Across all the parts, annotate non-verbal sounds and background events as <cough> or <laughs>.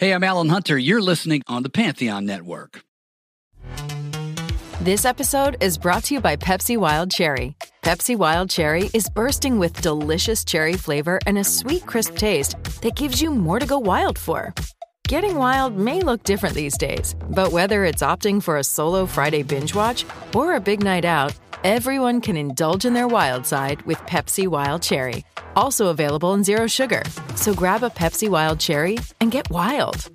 Hey, I'm Alan Hunter. You're listening on the Pantheon Network. This episode is brought to you by Pepsi Wild Cherry. Pepsi Wild Cherry is bursting with delicious cherry flavor and a sweet, crisp taste that gives you more to go wild for. Getting wild may look different these days, but whether it's opting for a solo Friday binge watch or a big night out, everyone can indulge in their wild side with Pepsi Wild Cherry. Also available in Zero Sugar. So grab a Pepsi Wild Cherry and get wild.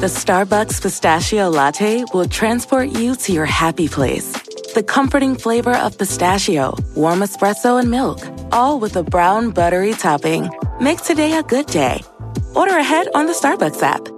The Starbucks Pistachio Latte will transport you to your happy place. The comforting flavor of pistachio, warm espresso, and milk, all with a brown buttery topping. Make today a good day. Order ahead on the Starbucks app.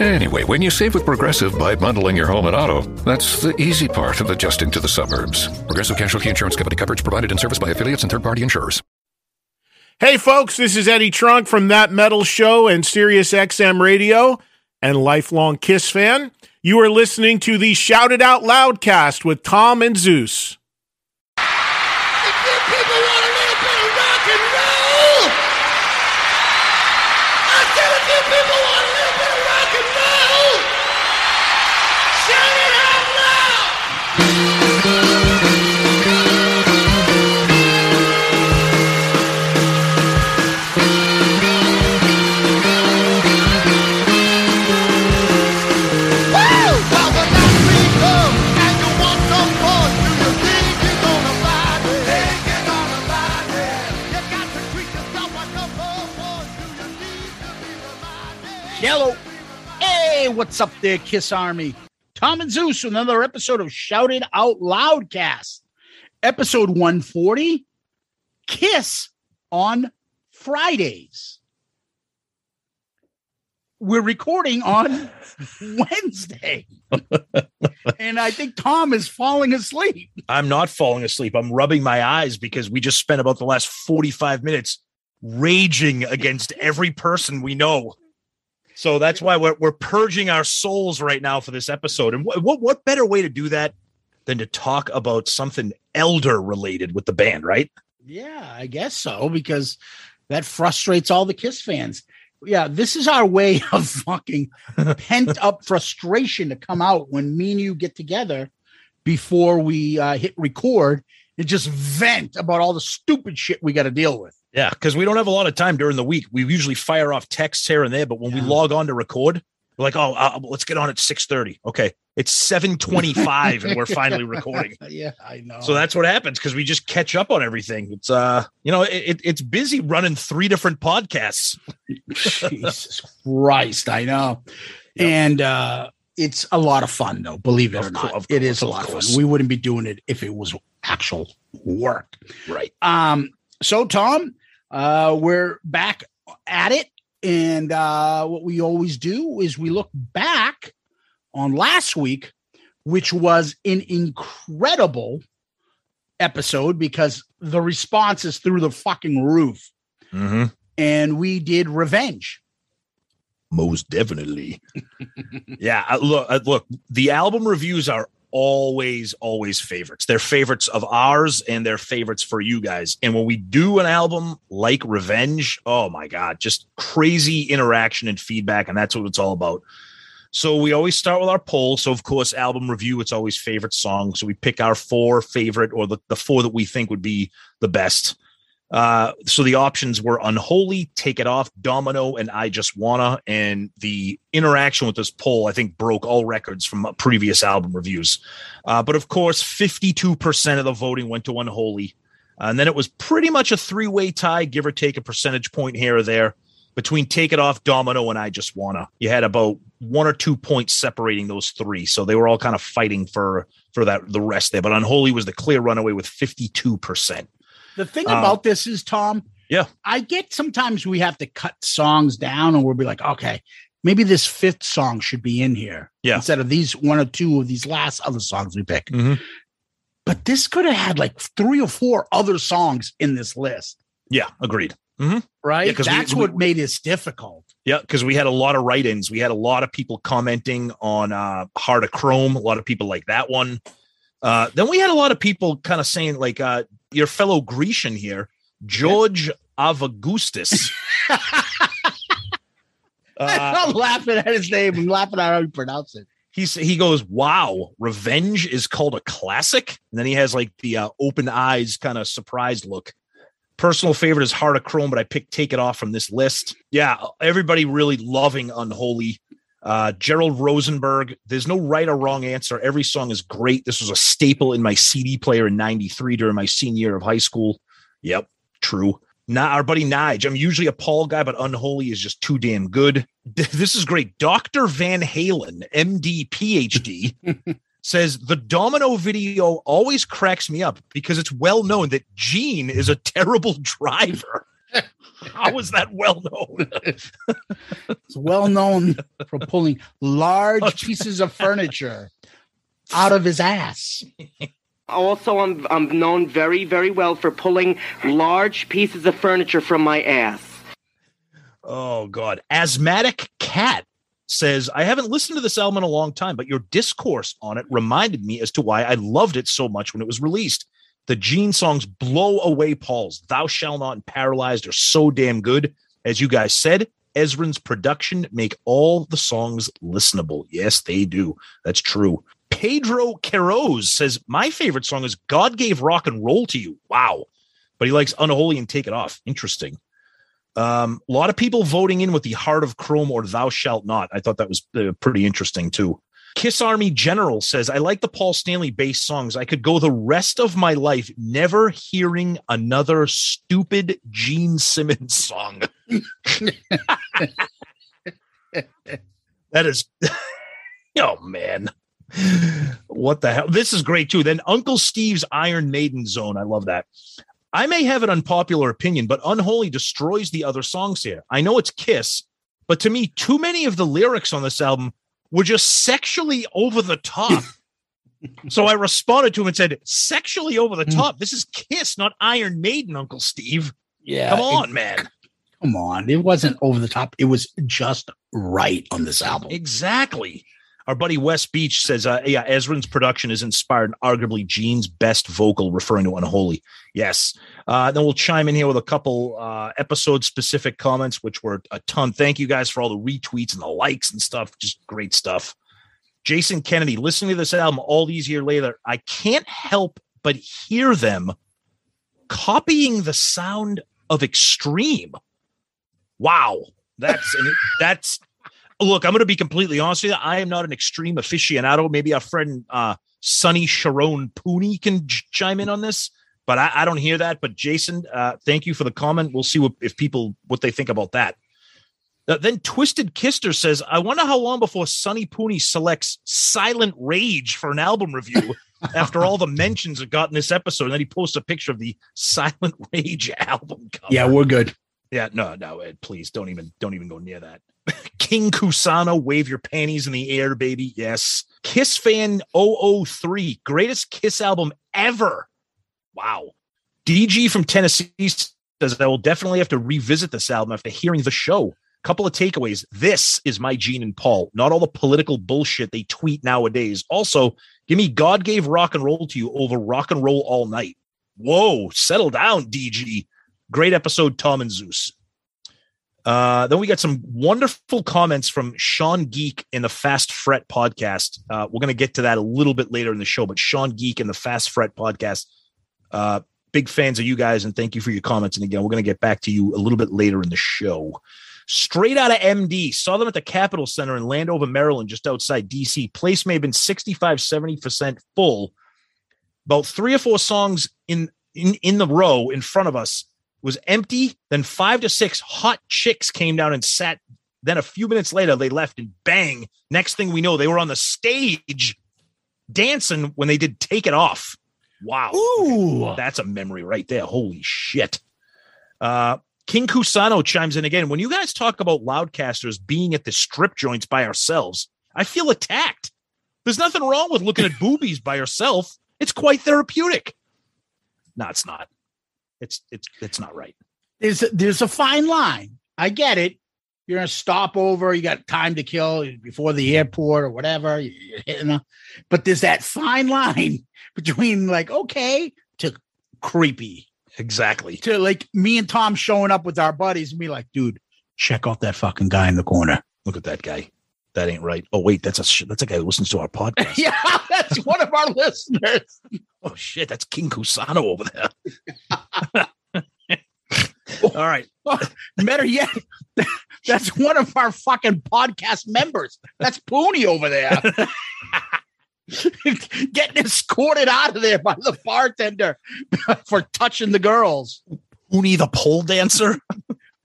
Anyway, when you save with Progressive by bundling your home and auto, that's the easy part of adjusting to the suburbs. Progressive Casualty Insurance Company coverage provided in service by affiliates and third party insurers. Hey, folks, this is Eddie Trunk from That Metal Show and Sirius XM Radio and lifelong Kiss fan. You are listening to the Shout It Out Loud cast with Tom and Zeus. What's up there, Kiss Army? Tom and Zeus another episode of Shouted It Out Loudcast. Episode 140. Kiss on Fridays. We're recording on <laughs> Wednesday. and I think Tom is falling asleep. I'm not falling asleep. I'm rubbing my eyes because we just spent about the last 45 minutes raging against every person we know. So that's why we're, we're purging our souls right now for this episode. And what, what, what better way to do that than to talk about something elder related with the band, right? Yeah, I guess so, because that frustrates all the Kiss fans. Yeah, this is our way <laughs> of fucking pent up frustration to come out when me and you get together before we uh, hit record and just vent about all the stupid shit we got to deal with. Yeah, because we don't have a lot of time during the week. We usually fire off texts here and there, but when yeah. we log on to record, we're like, "Oh, uh, let's get on at six thirty. Okay, it's seven twenty-five, and we're finally <laughs> recording. yeah, I know. So that's what happens because we just catch up on everything. It's uh, you know, it, it's busy running three different podcasts. <laughs> Jesus Christ, I know, yep. and uh, it's a lot of fun though. Believe it of or not, course, it is a lot of fun. We wouldn't be doing it if it was actual work, right? Um. So, Tom, uh, we're back at it. And uh, what we always do is we look back on last week, which was an incredible episode because the response is through the fucking roof. Mm-hmm. And we did Revenge. Most definitely. yeah. Uh, look, uh, look, the album reviews are always, always favorites. They're favorites of ours and they're favorites for you guys. And when we do an album like Revenge, oh my God, just crazy interaction and feedback. And that's what it's all about. So we always start with our poll. So of course, album review, it's always favorite song. So we pick our four favorite or the, the four that we think would be the best. Uh, so the options were Unholy, Take It Off, Domino, and I Just Wanna. And the interaction with this poll, I think, broke all records from previous album reviews. Uh, but of course, 52% of the voting went to Unholy. Uh, and then it was pretty much a three way tie, give or take a percentage point here or there between Take It Off, Domino, and I Just Wanna. You had about one or two points separating those three. So they were all kind of fighting for for that the rest there. But Unholy was the clear runaway with 52%. The thing uh, about this is, Tom, yeah, I get sometimes we have to cut songs down and we'll be like, okay, maybe this fifth song should be in here. Yeah. Instead of these one or two of these last other songs we pick. Mm-hmm. this could have had like three or four other songs in this list, Yeah, agreed. hmm right? Yeah, we- That's we- what made this difficult. Yeah, because we had a lot of write-ins. We had a lot of people commenting on uh Heart of Chrome. A lot of people like that one. Uh, then we had a lot of people kind of saying like uh your fellow Grecian here, George Avagustus. <laughs> I'm uh, not laughing at his name. I'm laughing at how you pronounce it. he's he goes, "Wow, Revenge is called a classic." And then he has like the uh, open eyes, kind of surprised look. Personal favorite is Heart of Chrome, but I picked Take It Off from this list. Yeah, everybody really loving Unholy. Uh, Gerald Rosenberg. There's no right or wrong answer. Every song is great. This was a staple in my CD player in '93 during my senior year of high school. Yep, true. Now, our buddy Nige. I'm usually a Paul guy, but Unholy is just too damn good. <laughs> This is great. Dr. Van Halen, MD, PhD, <laughs> says the domino video always cracks me up because it's well known that Gene is a terrible <laughs> driver. How is that well known? It's well known for pulling large <laughs> pieces of furniture out of his ass. Also, I'm, I'm known very, very well for pulling large pieces of furniture from my ass. Oh God. Asthmatic Cat says, I haven't listened to this album in a long time, but your discourse on it reminded me as to why I loved it so much when it was released. The Gene songs blow away Paul's Thou Shall Not and Paralyzed are so damn good. As you guys said, Ezrin's production make all the songs listenable. Yes, they do. That's true. Pedro Queiroz says, My favorite song is God Gave Rock and Roll to You. Wow. But he likes Unholy and Take It Off. Interesting. Um, a lot of people voting in with the Heart of Chrome or Thou Shalt Not. I thought that was uh, pretty interesting too. Kiss Army General says, I like the Paul Stanley bass songs. I could go the rest of my life never hearing another stupid Gene Simmons song. that is, <laughs> oh man. What the hell? This is great too. Then Uncle Steve's Iron Maiden Zone. I love that. I may have an unpopular opinion, but Unholy destroys the other songs here. I know it's Kiss, but to me, too many of the lyrics on this album were just sexually over the top. <laughs> so I responded to him and said, sexually over the top. This is Kiss, not Iron Maiden, Uncle Steve. Yeah. Come it- on, man. come on. It wasn't over the top. It was just right on this album. Exactly. Our buddy West Beach says, uh, yeah, Ezrin's production is inspired arguably Gene's best vocal, referring to Unholy. Yes. Uh, then we'll chime in here with a couple uh, episode specific comments, which were a ton. Thank you guys for all the retweets and the likes and stuff. Just great stuff. Jason Kennedy, listening to this album all these years later, I can't help but hear them copying the sound of Extreme. Wow. That's that's look, I'm going to be completely honest with you. I am not an extreme aficionado. Maybe our friend uh, Sonny Sharon Pooney can ch- chime in on this, but I, I don't hear that. But Jason, uh, thank you for the comment. We'll see what, if people what they think about that. Uh, then Twisted Kister says, "I wonder how long before Sonny Pooney selects Silent Rage for an album review." <laughs> After all the mentions it got in this episode, and then he posts a picture of the Silent <laughs> Rage album cover. Yeah, we're good. Yeah, no, no, Ed, please don't even don't even go near that. <laughs> King Kusano, wave your panties in the air, baby. Yes. Kiss fan 003, greatest Kiss album ever. Wow. DG from Tennessee says I will definitely have to revisit this album after hearing the show. Couple of takeaways. This is my Gene and Paul, not all the political bullshit they tweet nowadays. Also, give me God gave rock and roll to you over rock and roll all night. Whoa, settle down, DG. Great episode, Tom and Zeus. Uh, then we got some wonderful comments from Sean Geek in the Fast Fret podcast. Uh, we're going to get to that a little bit later in the show, but Sean Geek in the Fast Fret podcast. Uh, big fans of you guys, and thank you for your comments. And again, we're going to get back to you a little bit later in the show. Straight out of MD, saw them at the Capitol Center in Landover, Maryland, just outside DC. Place may have been 65, 70% full. About three or four songs in, in, in the row in front of us was empty. Then five to six hot chicks came down and sat. Then a few minutes later, they left and bang. Next thing we know, they were on the stage dancing when they did Take It Off. Wow. Ooh. That's a memory right there. Holy shit. Uh, King Kusano chimes in again. When you guys talk about loudcasters being at the strip joints by ourselves, I feel attacked. There's nothing wrong with looking at <laughs> boobies by yourself. It's quite therapeutic. No, it's not. It's it's it's not right. There's a, there's a fine line. I get it. You're gonna stop over. You got time to kill before the airport or whatever. You're hitting a, but there's that fine <laughs> line between like okay to creepy Exactly. to like me and Tom showing up with our buddies and be like, dude, check out that fucking guy in the corner. Look at that guy. That ain't right. Oh wait, that's a sh- that's a guy who listens to our podcast. <laughs> yeah, that's one of our listeners. <laughs> Oh shit, that's King Kusano over there. <laughs> All right. Oh, better yet, that's one of our fucking podcast members. That's Pooney over there. <laughs> Getting escorted out of there by the bartender <laughs> for touching the girls. Uni the pole dancer.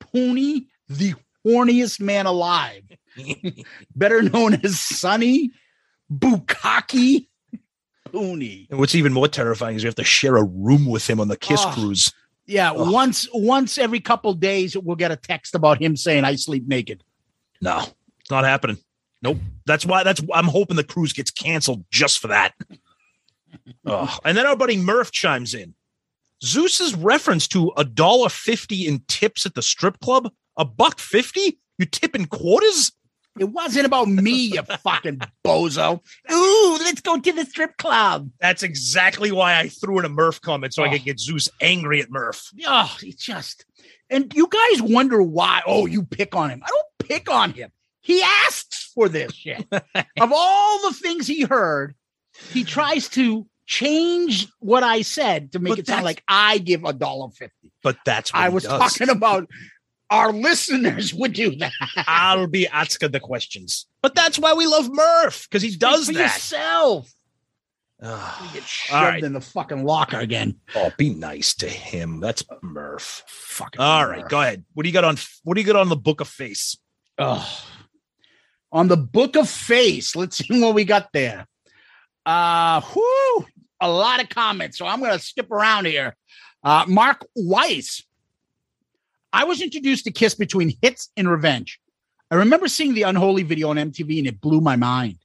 Pooney, the horniest man alive, <laughs> better known as Sonny Bukaki Pooney. And what's even more terrifying is you have to share a room with him on the Kiss Oh. cruise. Yeah, once once every couple days we'll get a text about him saying I sleep naked. No, it's not happening. Nope. That's why that's I'm hoping the cruise gets canceled just for that. oh. And then our buddy Murph chimes in. Zeus's reference to a dollar fifty in tips at the strip club, a buck fifty? You tip in quarters? It wasn't about me, you <laughs> fucking bozo. Ooh, let's go to the strip club. That's exactly why I threw in a Murph comment so I Oh. could get Zeus angry at Murph. Oh, it's just and you guys wonder why. Oh, you pick on him. I don't pick on him. He asks for this shit. of all the things he heard, he tries to change what I said to make But it sound like I give a dollar fifty. But that's what I was does. talking about our listeners would do that. I'll be asking the questions. But that's why we love Murph, because he does for that. yourself. You get shoved right. in the fucking locker again. Oh, be nice to him. That's Murph. Fucking All right, Murph. go ahead. What do you got on? What do you got on the Book of Face? Ugh. On the book of face, let's see <laughs> what we got there. Uh whoo, a lot of comments. So I'm gonna skip around here. Uh Mark Weiss. I was introduced to Kiss between hits and revenge. I remember seeing the unholy video on MTV and it blew my mind.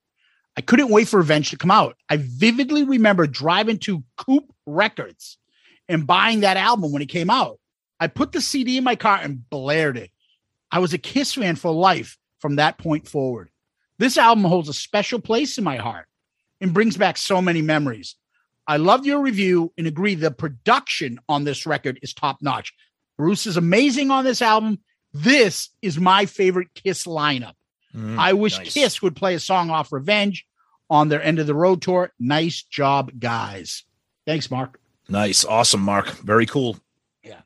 I couldn't wait for Revenge to come out. I vividly remember driving to Coop Records and buying that album when it came out. I put the CD in my car and blared it. I was a Kiss fan for life from that point forward. This album holds a special place in my heart and brings back so many memories. I loved your review and agree the production on this record is top notch. Bruce is amazing on this album. This is my favorite Kiss lineup. Mm-hmm. I wish nice. Kiss would play a song off Revenge on their end of the road tour. Nice job, guys. Thanks, Mark. Nice, awesome, Mark. Very cool. Yeah.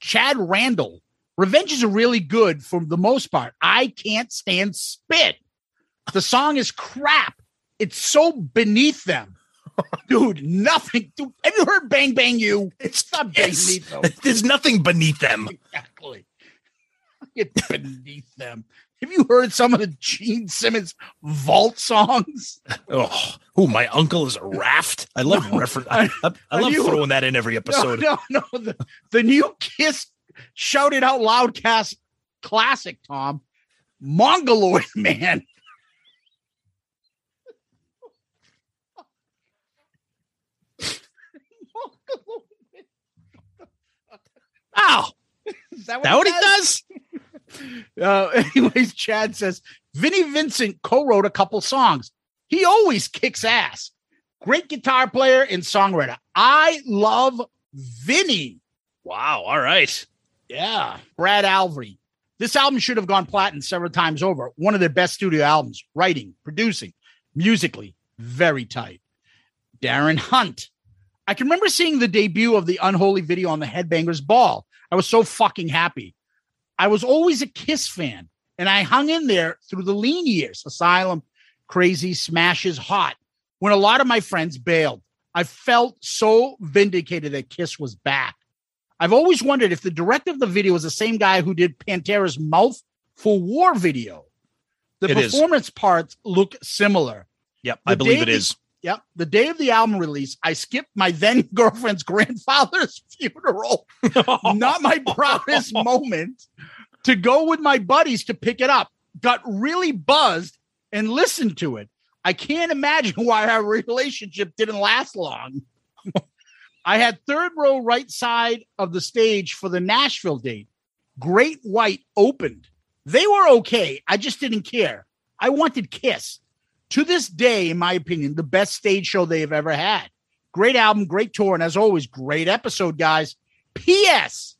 Chad Randall. Revenge is really good for the most part. I can't stand spit. The song is crap. It's so beneath them. Dude, nothing. Dude, have you heard Bang Bang You? It's not beneath them. <laughs> There's nothing beneath them. Exactly. It's beneath them. Have you heard some of the Gene Simmons vault songs? Oh, who? My uncle is a raft. I love No, reference. I, I, I love you- throwing that in every episode. No, no, no. The, the new Kiss shouted out loudcast classic, Tom. Mongoloid <laughs> man. Ow! Is that That what he does? <laughs> Uh, <laughs> anyways, Chad says Vinnie Vincent co-wrote a couple songs. He always kicks ass. Great guitar player and songwriter. I love Vinnie. Wow. All right. Yeah, Brad Alvery. This album should have gone platinum several times over. One of their best studio albums, writing, producing, musically, very tight. Darren Hunt. I can remember seeing the debut of the Unholy video on the Headbangers Ball. I was so fucking happy. I was always a Kiss fan, and I hung in there through the lean years Asylum, Crazy, Smashes, Hot, when a lot of my friends bailed. I felt so vindicated that Kiss was back. I've always wondered if the director of the video is the same guy who did Pantera's Mouth for War video. The It is. performance parts look similar. Yep. I believe it is. Yep. The day of the album release, I skipped my then <laughs> girlfriend's grandfather's <laughs> funeral. Not my proudest <laughs> moment to go with my buddies to pick it up. Got really buzzed and listened to it. I can't imagine why our relationship didn't last long. I had third row right side of the stage for the Nashville date. Great White opened. They were okay. I just didn't care. I wanted Kiss. To this day, in my opinion, the best stage show they have ever had. Great album, great tour, and as always, great episode, guys. P.S.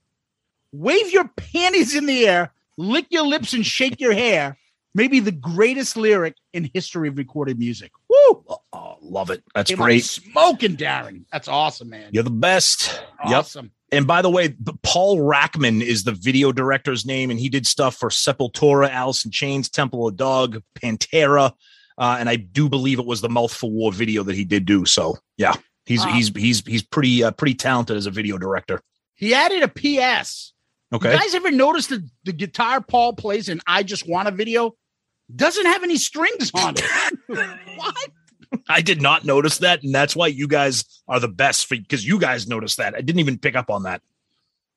Wave your panties in the air, lick your lips, and shake your hair. Maybe the greatest lyric in history of recorded music. Woo! Oh, love it. That's Came great. Smoking, Darren. That's awesome, man. You're the best. Yep. Awesome. And by the way, Paul Rachman is the video director's name, and he did stuff for Sepultura, Alice in Chains, Temple of Dog, Pantera, uh, and I do believe it was the Mouth for War video that he did do. So yeah, he's Wow. he's he's he's pretty uh, pretty talented as a video director. He added a P.S. Okay, You guys ever notice the, the guitar Paul plays in I Just Want a video? Doesn't have any strings on it. <laughs> what? I did not notice that, and that's why you guys are the best for because you guys noticed that. I didn't even pick up on that.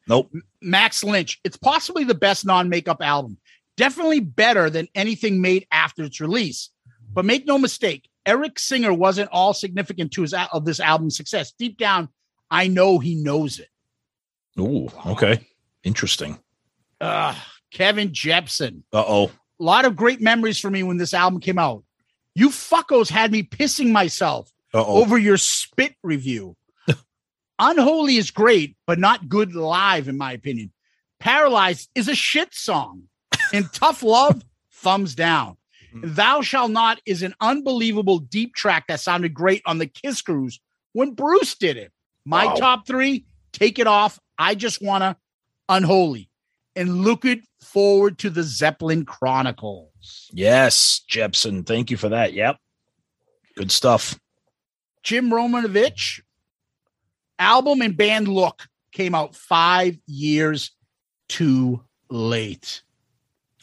Nope. Max Lynch. It's possibly the best non makeup album. Definitely better than anything made after its release. But make no mistake, Eric Singer wasn't all significant to his of this album's success. Deep down, I know he knows it. Ooh, okay, interesting. Ugh, Kevin Jepson. Uh oh. A lot of great memories for me when this album came out. You fuckos had me pissing myself Uh oh. over your spit review. <laughs> Unholy is great, but not good live, in my opinion. Paralyzed is a shit song. And Tough Love, <laughs> thumbs down. Thou Shall Not is an unbelievable deep track that sounded great on the Kiss Cruise when Bruce did it. My Wow. top three, take it off. I just wanna unholy. And look it forward to the Zeppelin Chronicles. Yes, Jepson. Thank you for that. Yep. Good stuff. Jim Romanovich album and band look came out five years too late.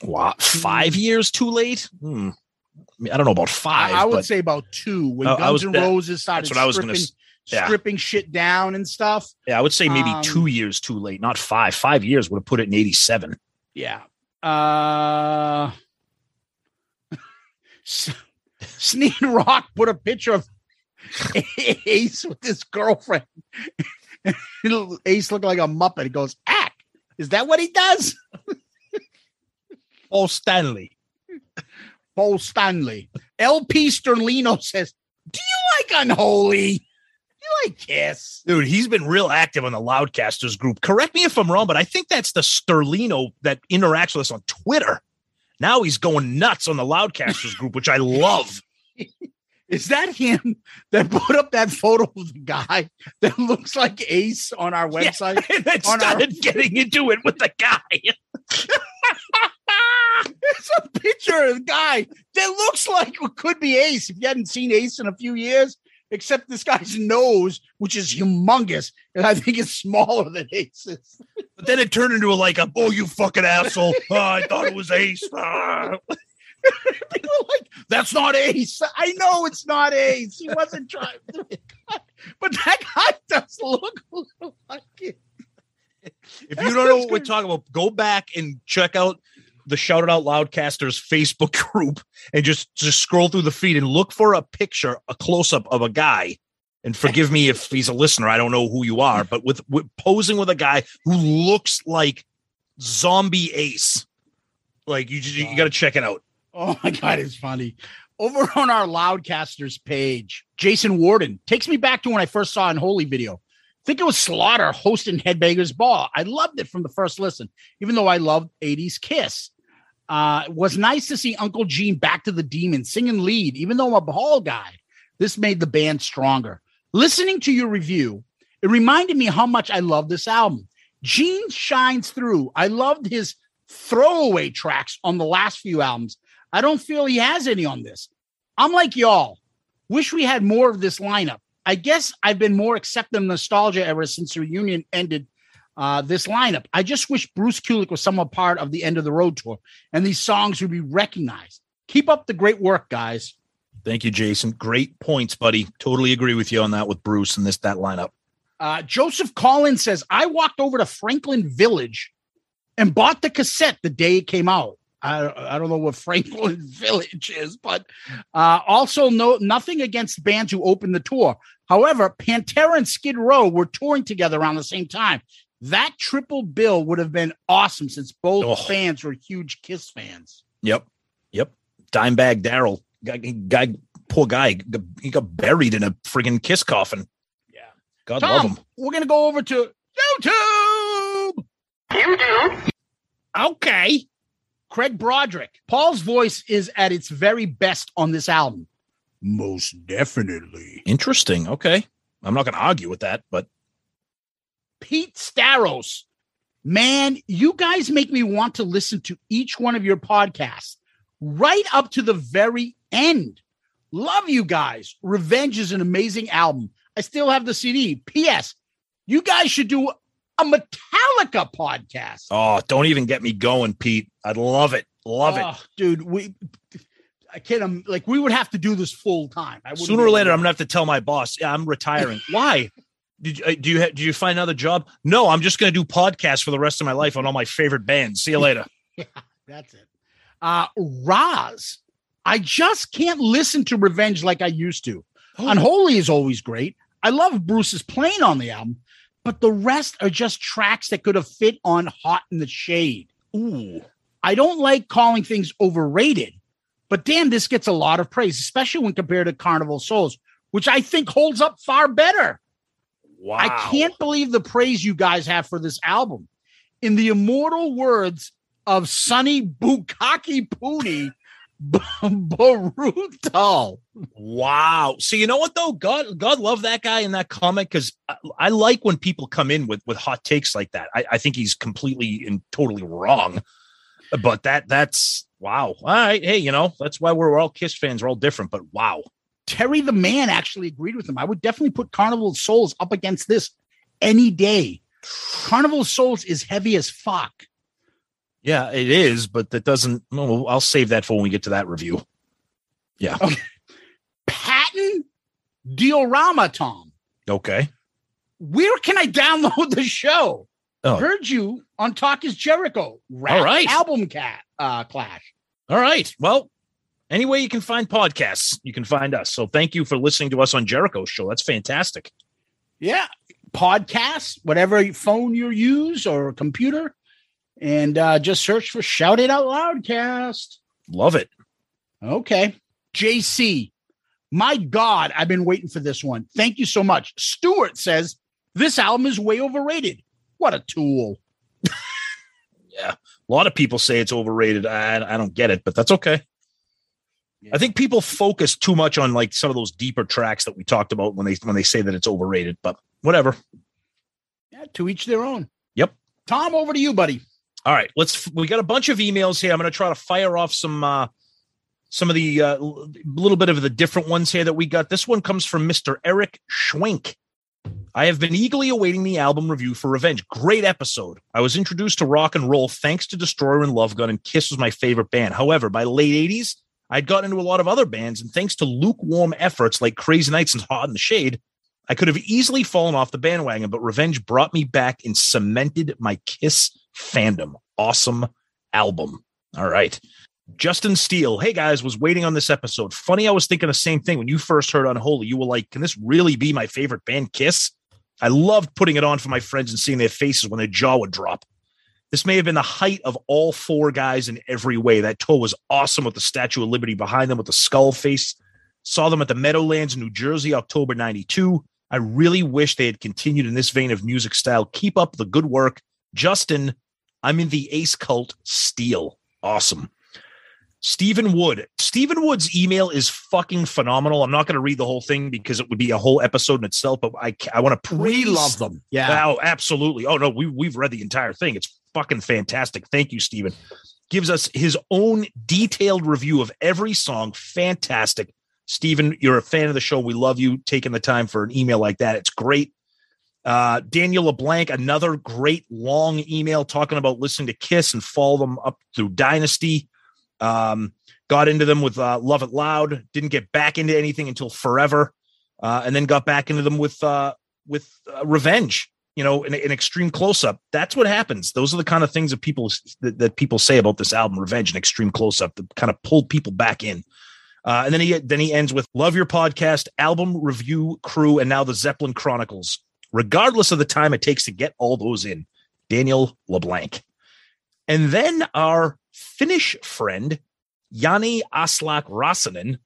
What? Five years too late? Hmm. I, mean, I don't know about five. I, I would say about two when I Guns was- N' Roses started that's what I was gonna yeah. stripping shit down and stuff. yeah, I would say maybe um, two years too late, not five. Five years would have put it in 87. Yeah. Uh <laughs> S- Sneed Rock put a picture of <laughs> Ace with his girlfriend. <laughs> Ace looked like a muppet. He goes, act. Is that what he does? Paul Stanley. Paul Stanley. LP Sterlino says, Do you like Unholy? You like Kiss? Dude, he's been real active on the Loudcasters group. Correct me if I'm wrong, but I think that's the Sterlino that interacts with us on Twitter. Now he's going nuts on the Loudcasters group, which I love. <laughs> Is that him that put up that photo of the guy that looks like Ace on our website? <laughs> and then On our- started getting into it with the guy. <laughs> it's a picture of a guy that looks like could be Ace if you hadn't seen Ace in a few years, except this guy's nose, which is humongous, and I think it's smaller than <laughs> Ace's. But then it turned into a like a oh you fucking asshole. Oh, <laughs> I thought it was Ace. Ah. <laughs> People are like, that's not Ace. I know it's not Ace. He wasn't trying to But that guy does look a little like it. If you don't know what we're talking about, go back and check out the Shout It Out Loudcasters Facebook <laughs> group and just just scroll through the feed and look for a picture, a close up of a guy. And forgive me if he's a listener. I don't know who you are, but with, with posing with a guy who looks like zombie Ace. Like you, just, you got to check it out. Oh my god, it's funny. Over on our Loudcasters page, Jason Warden takes me back to when I first saw Unholy video. I think it was Slaughter hosting Headbangers Ball. I loved it from the first listen, even though I loved 80s Kiss. Uh, it was nice to see Uncle Gene back to the demon singing lead, even though I'm a ball guy. This made the band stronger. Listening to your review, it reminded me how much I love this album. Gene shines through. I loved his throwaway tracks on the last few albums. I don't feel he has any on this. I'm like y'all. Wish we had more of this lineup. I guess I've been more accepting nostalgia ever since the reunion ended uh, this lineup. I just wish Bruce Kulick was somewhat part of the end of the road tour and these songs would be recognized. Keep up the great work, guys. Thank you, Jason. Great points, buddy. Totally agree with you on that with Bruce and this that lineup. Uh, Joseph Collins says, I walked over to Franklin Village and bought the cassette the day it came out. I, I don't know what <laughs> Franklin Village is, but uh, also no nothing against bands who opened the tour. However, Pantera and Skid Row were touring together around the same time. That triple bill would have been awesome since both Oh. fans were huge Kiss fans. Yep. Yep. Dimebag Darrell, guy, guy, poor guy, he got buried in a friggin' kiss coffin. Yeah. God love him. we're gonna go over to YouTube. YouTube. Okay. Craig Broderick. Paul's voice is at its very best on this album. Most definitely. Interesting. Okay. I'm not going to argue with that, but Pete Staros. Man, you guys make me want to listen to each one of your podcasts right up to the very end. Love you guys. Revenge is an amazing album. I still have the CD. P.S. You guys should do a Metallica podcast. oh, don't even get me going, Pete. I'd love it. Love it. Oh, dude. We, I can't. um, Like we would have to do this full time. I Sooner or later, I'm gonna have to tell my boss, yeah, I'm retiring. Why? Did you, uh, do you ha- did you find another job? No, I'm just gonna do podcasts for the rest of my life on all my favorite bands. See you later. <laughs> Yeah, that's it. Uh Roz, I just can't listen to Revenge like I used to. Unholy is always great. I love Bruce's playing on the album, but the rest are just tracks that could have fit on Hot in the Shade. Ooh. I don't like calling things overrated, but damn, this gets a lot of praise, especially when compared to Carnival Souls, which I think holds up far better. Wow. I can't believe the praise you guys have for this album. In the immortal words of Sonny Bukaki Pooney, <laughs> brutal. Wow. So you know what though? God, God love that guy in that comment because I, I like when people come in with with hot takes like that. I, I think he's completely and totally wrong. But that that's wow. All right. Hey, you know that's why we're all Kiss fans. We're all different. But wow. Terry the Man actually agreed with him. I would definitely put Carnival of Souls up against this any day. Carnival of Souls is heavy as fuck. Yeah, it is. But that doesn't. No, I'll save that for when we get to that review. Yeah. Patton Diorama, Tom. Okay. Where can I download the show? Oh. Heard you on Talk is Jericho. Rap All right. Album cat uh, clash. All right. Well, any way you can find podcasts, you can find us. So thank you for listening to us on Jericho's show. That's fantastic. Yeah. Podcasts, whatever phone you use or computer, and uh, just search for Shout It Out Loudcast. Love it. Okay. JC, my God, I've been waiting for this one. Thank you so much. Stuart says this album is way overrated. What a tool. <laughs> Yeah. A lot of people say it's overrated. I, I don't get it, but that's okay. I think people focus too much on like some of those deeper tracks that we talked about when they when they say that it's overrated, but whatever. Yeah, to each their own. Yep. Tom, over to you, buddy. All right, let's. We got a bunch of emails here. I'm going to try to fire off some uh some of the uh, little bit of the different ones here that we got. This one comes from Mr. Eric Schwenk. I have been eagerly awaiting the album review for Revenge. Great episode. I was introduced to rock and roll thanks to Destroyer and Love Gun, and Kiss was my favorite band. However, by late 80s, I'd gotten into a lot of other bands, and thanks to lukewarm efforts like Crazy Nights and Hot in the Shade, I could have easily fallen off the bandwagon, but Revenge brought me back and cemented my Kiss fandom. Awesome album. All right. Justin Steele. Hey guys, was waiting on this episode. Funny, I was thinking the same thing when you first heard Unholy. You were like, can this really be my favorite band, Kiss? I loved putting it on for my friends and seeing their faces when their jaw would drop. This may have been the height of all four guys in every way. That tour was awesome with the Statue of Liberty behind them with the skull face. Saw them at the Meadowlands, New Jersey, October 92. I really wish they had continued in this vein of music style. Keep up the good work. Justin, I'm in the Ace Cult Steel. Awesome. Stephen Wood. Stephen Wood's email is fucking phenomenal. I'm not going to read the whole thing because it would be a whole episode in itself, but I, I want to We praise love them. Yeah. Oh, absolutely. Oh no, we we've read the entire thing. It's fucking fantastic. Thank you, Stephen. Gives us his own detailed review of every song. Fantastic. Stephen, you're a fan of the show. We love you taking the time for an email like that. It's great. Uh, Daniel LeBlanc, another great long email talking about listening to Kiss and follow them up through Dynasty. Um, got into them with uh, Love It Loud. Didn't get back into anything until Forever, uh, and then got back into them with uh, with uh, Revenge. you know, an, an extreme close up. That's what happens. Those are the kind of things that people that, that people say about this album, Revenge, and extreme close up, that kind of pulled people back in. Uh, and then he then he ends with "Love your podcast, album review crew, and now the Zeppelin Chronicles." Regardless of the time it takes to get all those in, Daniel LeBlanc, and then our Finnish friend Yanni Aslak Rasanen.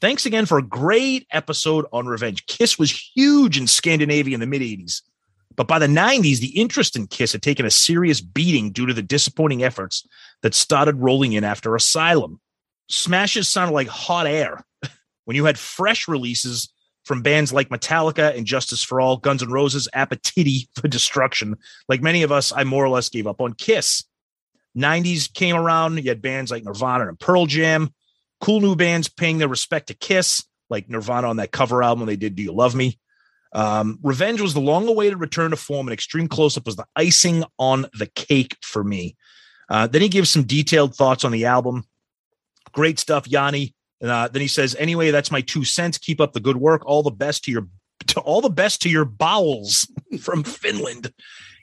Thanks again for a great episode on Revenge. Kiss was huge in Scandinavia in the mid 80s. But by the 90s, the interest in Kiss had taken a serious beating due to the disappointing efforts that started rolling in after Asylum. Smashes sounded like hot air <laughs> when you had fresh releases from bands like Metallica and Justice for All, Guns N' Roses, Appetite for Destruction. Like many of us, I more or less gave up on Kiss. 90s came around. You had bands like Nirvana and Pearl Jam, cool new bands paying their respect to Kiss, like Nirvana on that cover album they did Do You Love Me? Um, Revenge was the long awaited return to form, and Extreme Close Up was the icing on the cake for me. Uh, then he gives some detailed thoughts on the album. Great stuff, Yanni. Uh, then he says, "Anyway, that's my two cents. Keep up the good work. All the best to your, to all the best to your bowels <laughs> from Finland."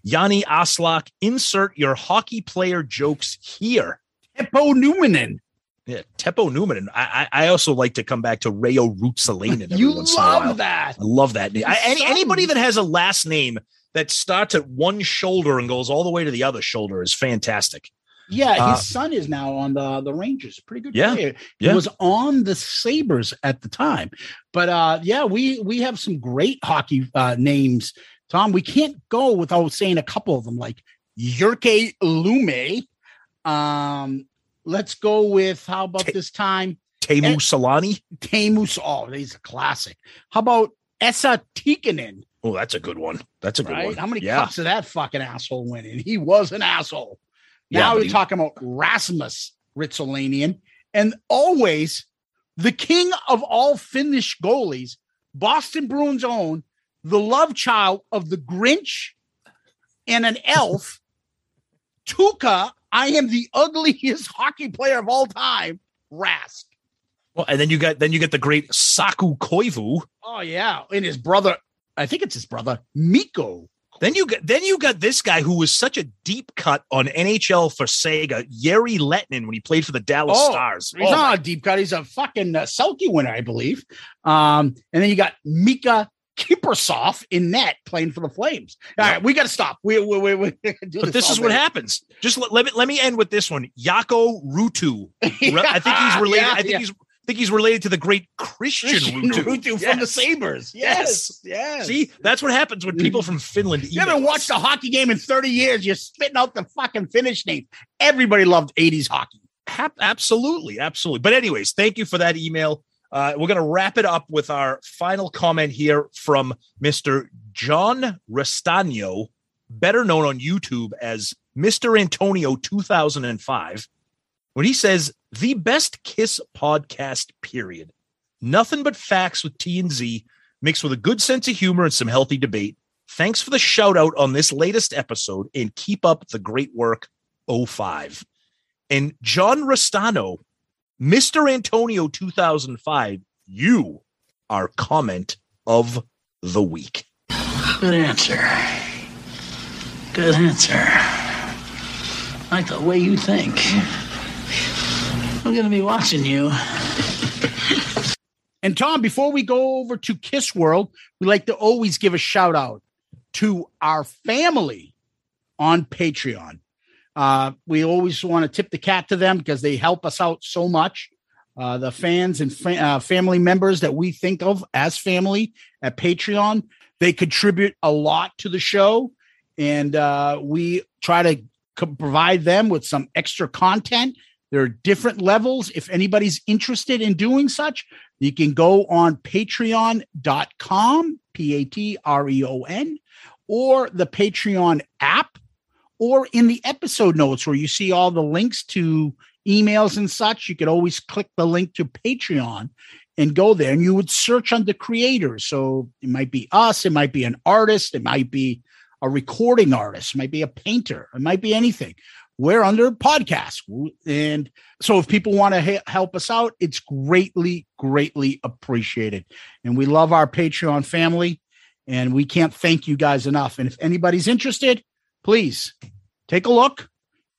Yanni Aslak, insert your hockey player jokes here. Teppo Numminen. Yeah, Teppo Numminen. I, I also like to come back to Reijo Ruotsalainen. You love that. I love that name. I, any, anybody that has a last name that starts at one shoulder and goes all the way to the other shoulder is fantastic. Yeah, his Uh, son is now on the the Rangers. Pretty good Yeah, player. He yeah. was on the Sabres at the time. But uh yeah, we we have some great hockey uh names. Tom, we can't go without saying a couple of them like Jyrki Lumme. Um let's go with how about Ta- this time Eh. Solani. Teemus. Oh, he's a classic. How about Esa Tikkanen? Oh, that's a good one. That's a good Right? one. How many yeah. cups did that fucking asshole win? And he was an asshole. Yeah, Now but we're he- talking about Rasmus Ritsolanian and always the king of all Finnish goalies, Boston Bruins own, the love child of the Grinch and an elf, <laughs> Tuukka. I am the ugliest <laughs> hockey player of all time, Rask. Well, and then you got then you get the great Saku Koivu. Oh yeah, and his brother. I think it's his brother, Mikko. Then you got then you got this guy who was such a deep cut on NHL for Sega, Jere Lehtinen, when he played for the Dallas Oh, Stars. He's Oh, not a deep cut. He's a fucking uh, Selke winner, I believe. Um, and then you got Miikka Kiprusoff in net playing for the Flames. All right, we got to stop. We, we, we, we <laughs> do but this all is what happens. Just let, let me let me end with this one. Jarkko Ruutu. <laughs> Re- I think he's related. Yeah, I think yeah. he's think he's related to the great Christian, Christian Ruuttu. Ruuttu from the Sabres. Yes, yes. See, that's what happens when people from Finland. You haven't watched a hockey game in 30 years. You're spitting out the fucking Finnish name. Everybody loved 80s hockey. Hap- absolutely, absolutely. But anyways, thank you for that email. Uh, we're going to wrap it up with our final comment here from Mr. John Restano, better known on YouTube as Mr. Antonio 2005, when he says the best Kiss podcast. Period. Nothing but facts with T and Z, mixed with a good sense of humor and some healthy debate. Thanks for the shout out on this latest episode, and keep up the great work. 05. And John Restano, Mr. Antonio 2005, you are comment of the week. Good answer. Good answer. I like the way you think. I'm gonna be watching you. And Tom, before we go over to Kiss World, we like to always give a shout out to our family on Patreon. Uh, we always want to tip the cat to them because they help us out so much. Uh, the fans and fa- uh, family members that we think of as family at Patreon, they contribute a lot to the show, and uh, we try to co- provide them with some extra content. There are different levels. If anybody's interested in doing such, you can go on patreon.com, P A T R E O N, or the Patreon app, or in the episode notes where you see all the links to emails and such. You could always click the link to Patreon and go there, and you would search under creators. So it might be us, it might be an artist, it might be a recording artist, it might be a painter, it might be anything. We're under podcast. And so if people want to ha- help us out, it's greatly, greatly appreciated. And we love our Patreon family. And we can't thank you guys enough. And if anybody's interested, please take a look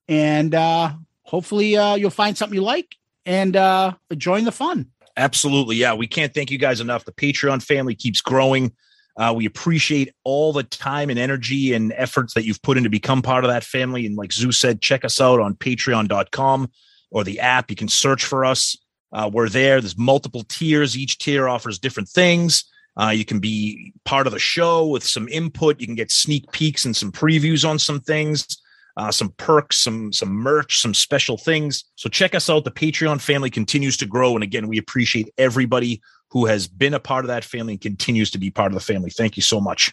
and uh, hopefully uh, you'll find something you like and uh, join the fun. Absolutely. Yeah. We can't thank you guys enough. The Patreon family keeps growing. Uh, we appreciate all the time and energy and efforts that you've put in to become part of that family. And like Zeus said, check us out on patreon.com or the app. You can search for us. Uh, we're there. There's multiple tiers. Each tier offers different things. Uh, you can be part of the show with some input. You can get sneak peeks and some previews on some things, uh, some perks, some some merch, some special things. So check us out. The Patreon family continues to grow, and again, we appreciate everybody who has been a part of that family and continues to be part of the family. Thank you so much.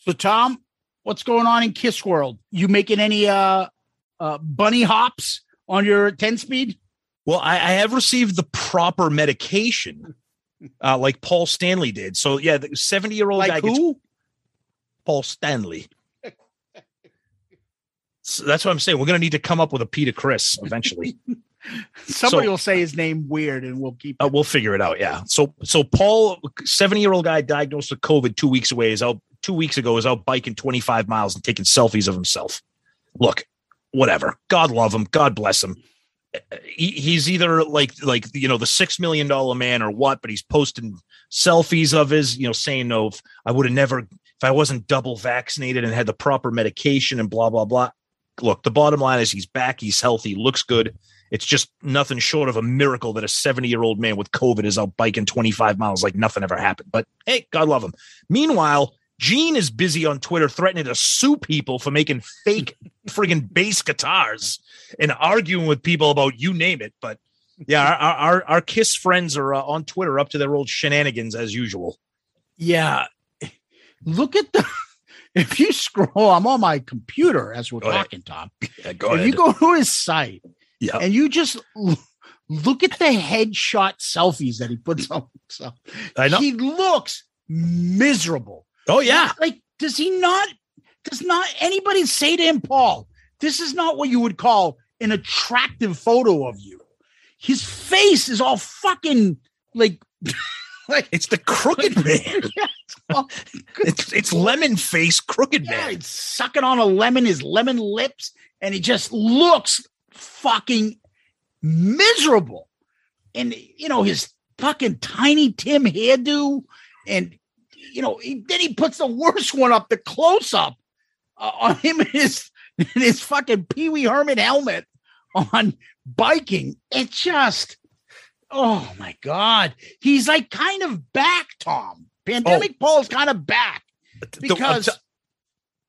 So, Tom, what's going on in Kiss World? You making any uh, uh, bunny hops on your 10 speed? Well, I, I have received the proper medication, uh, like Paul Stanley did. So, yeah, the 70 year old Like guy who? Paul Stanley. So that's what I'm saying. We're going to need to come up with a Peter Criss eventually. <laughs> Somebody So- will say his name weird and we'll keep Uh, we'll figure it out. Yeah. So so Paul, 70 year old guy diagnosed with COVID two weeks away is out two weeks ago is out biking 25 miles and taking selfies of himself. Look, whatever. God love him. God bless him. He, he's either like like you know the six million dollar man or what, but he's posting selfies of his you know saying no, if I would have never if I wasn't double vaccinated and had the proper medication and blah blah blah. Look, the bottom line is he's back. He's healthy. Looks good. It's just nothing short of a miracle that a 70 year old man with COVID is out biking 25 miles like nothing ever happened. But hey, God love him. Meanwhile, Gene is busy on Twitter threatening to sue people for making fake <laughs> friggin' bass guitars and arguing with people about you name it. But yeah, our our, our Kiss friends are uh, on Twitter up to their old shenanigans as usual. Yeah. Look at the <laughs> if you scroll, I'm on my computer as we're Go ahead. talking, Tom. Yeah, go if you go to his site yeah. and you just look at the headshot selfies that he puts on himself, I know. he looks miserable. Oh yeah. Like, does he not? Does not anybody say to him, Paul, this is not what you would call an attractive photo of you? His face is all fucking like, <laughs> like It's the crooked <laughs> man. well, It's it's lemon face crooked yeah, man. he's sucking on a lemon, his lemon lips, and he just looks fucking miserable. And you know, his fucking tiny Tim hairdo, and you know, he, then he puts the worst one up, the close up uh, on him in his in his fucking Pee Wee Herman helmet on biking. It just, oh my god, he's like kind of back, Tom. Pandemic Paul's kind of back The- because.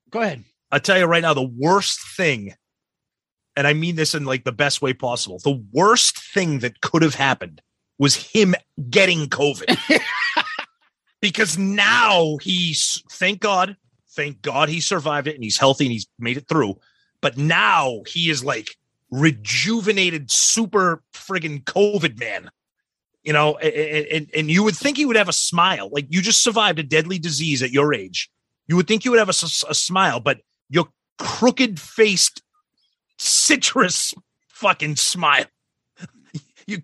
go ahead. I'll tell you right now, the worst thing, and I mean this in like the best way possible, the worst thing that could have happened was him getting COVID. <laughs> because now he's, thank God, thank God he survived it and he's healthy and he's made it through. But now he is like rejuvenated, super friggin' COVID man. You know, a- a- and, and you would think he would have a smile. Like you just survived a deadly disease at your age. You would think you would have a smile, but your crooked faced citrus fucking smile. You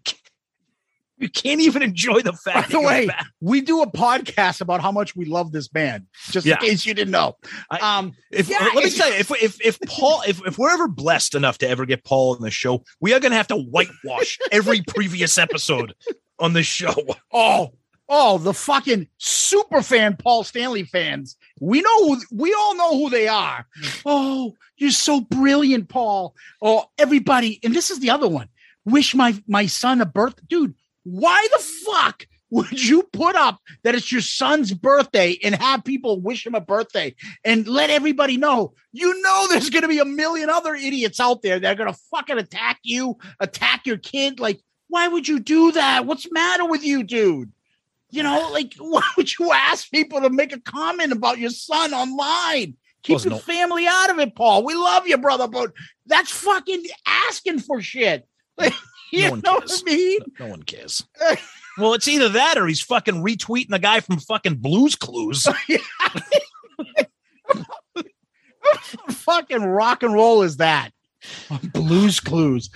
you can't even enjoy the fact. By the way, back. we do a podcast about how much we love this band, just Yeah. in case you didn't know. Um, if yeah, let me tell you, if if if Paul, if if we're ever blessed enough to ever get Paul on the show, we are going to have to whitewash every previous episode on the show. oh, oh, the fucking super fan Paul Stanley fans. We know, who, we all know who they are. Hmm. Oh, you're so brilliant, Paul. Oh, everybody, and this is the other one. Wish my my son a birth, dude. Why the fuck would you put up that it's your son's birthday and have people wish him a birthday and let everybody know? You know, there's going to be a million other idiots out there that are going to fucking attack you, attack your kid. Like, why would you do that? What's the matter with you, dude? You know, like, <laughs> why would you ask people to make a comment about your son online? Keep Wasn't your no- family out of it, Paul. We love you, brother, but that's fucking asking for shit. <laughs> Like, <laughs> you No know cares. what I mean? No one cares. well, it's either that or he's fucking retweeting the guy from fucking Blues Clues. fucking rock and roll is that? Blues Clues.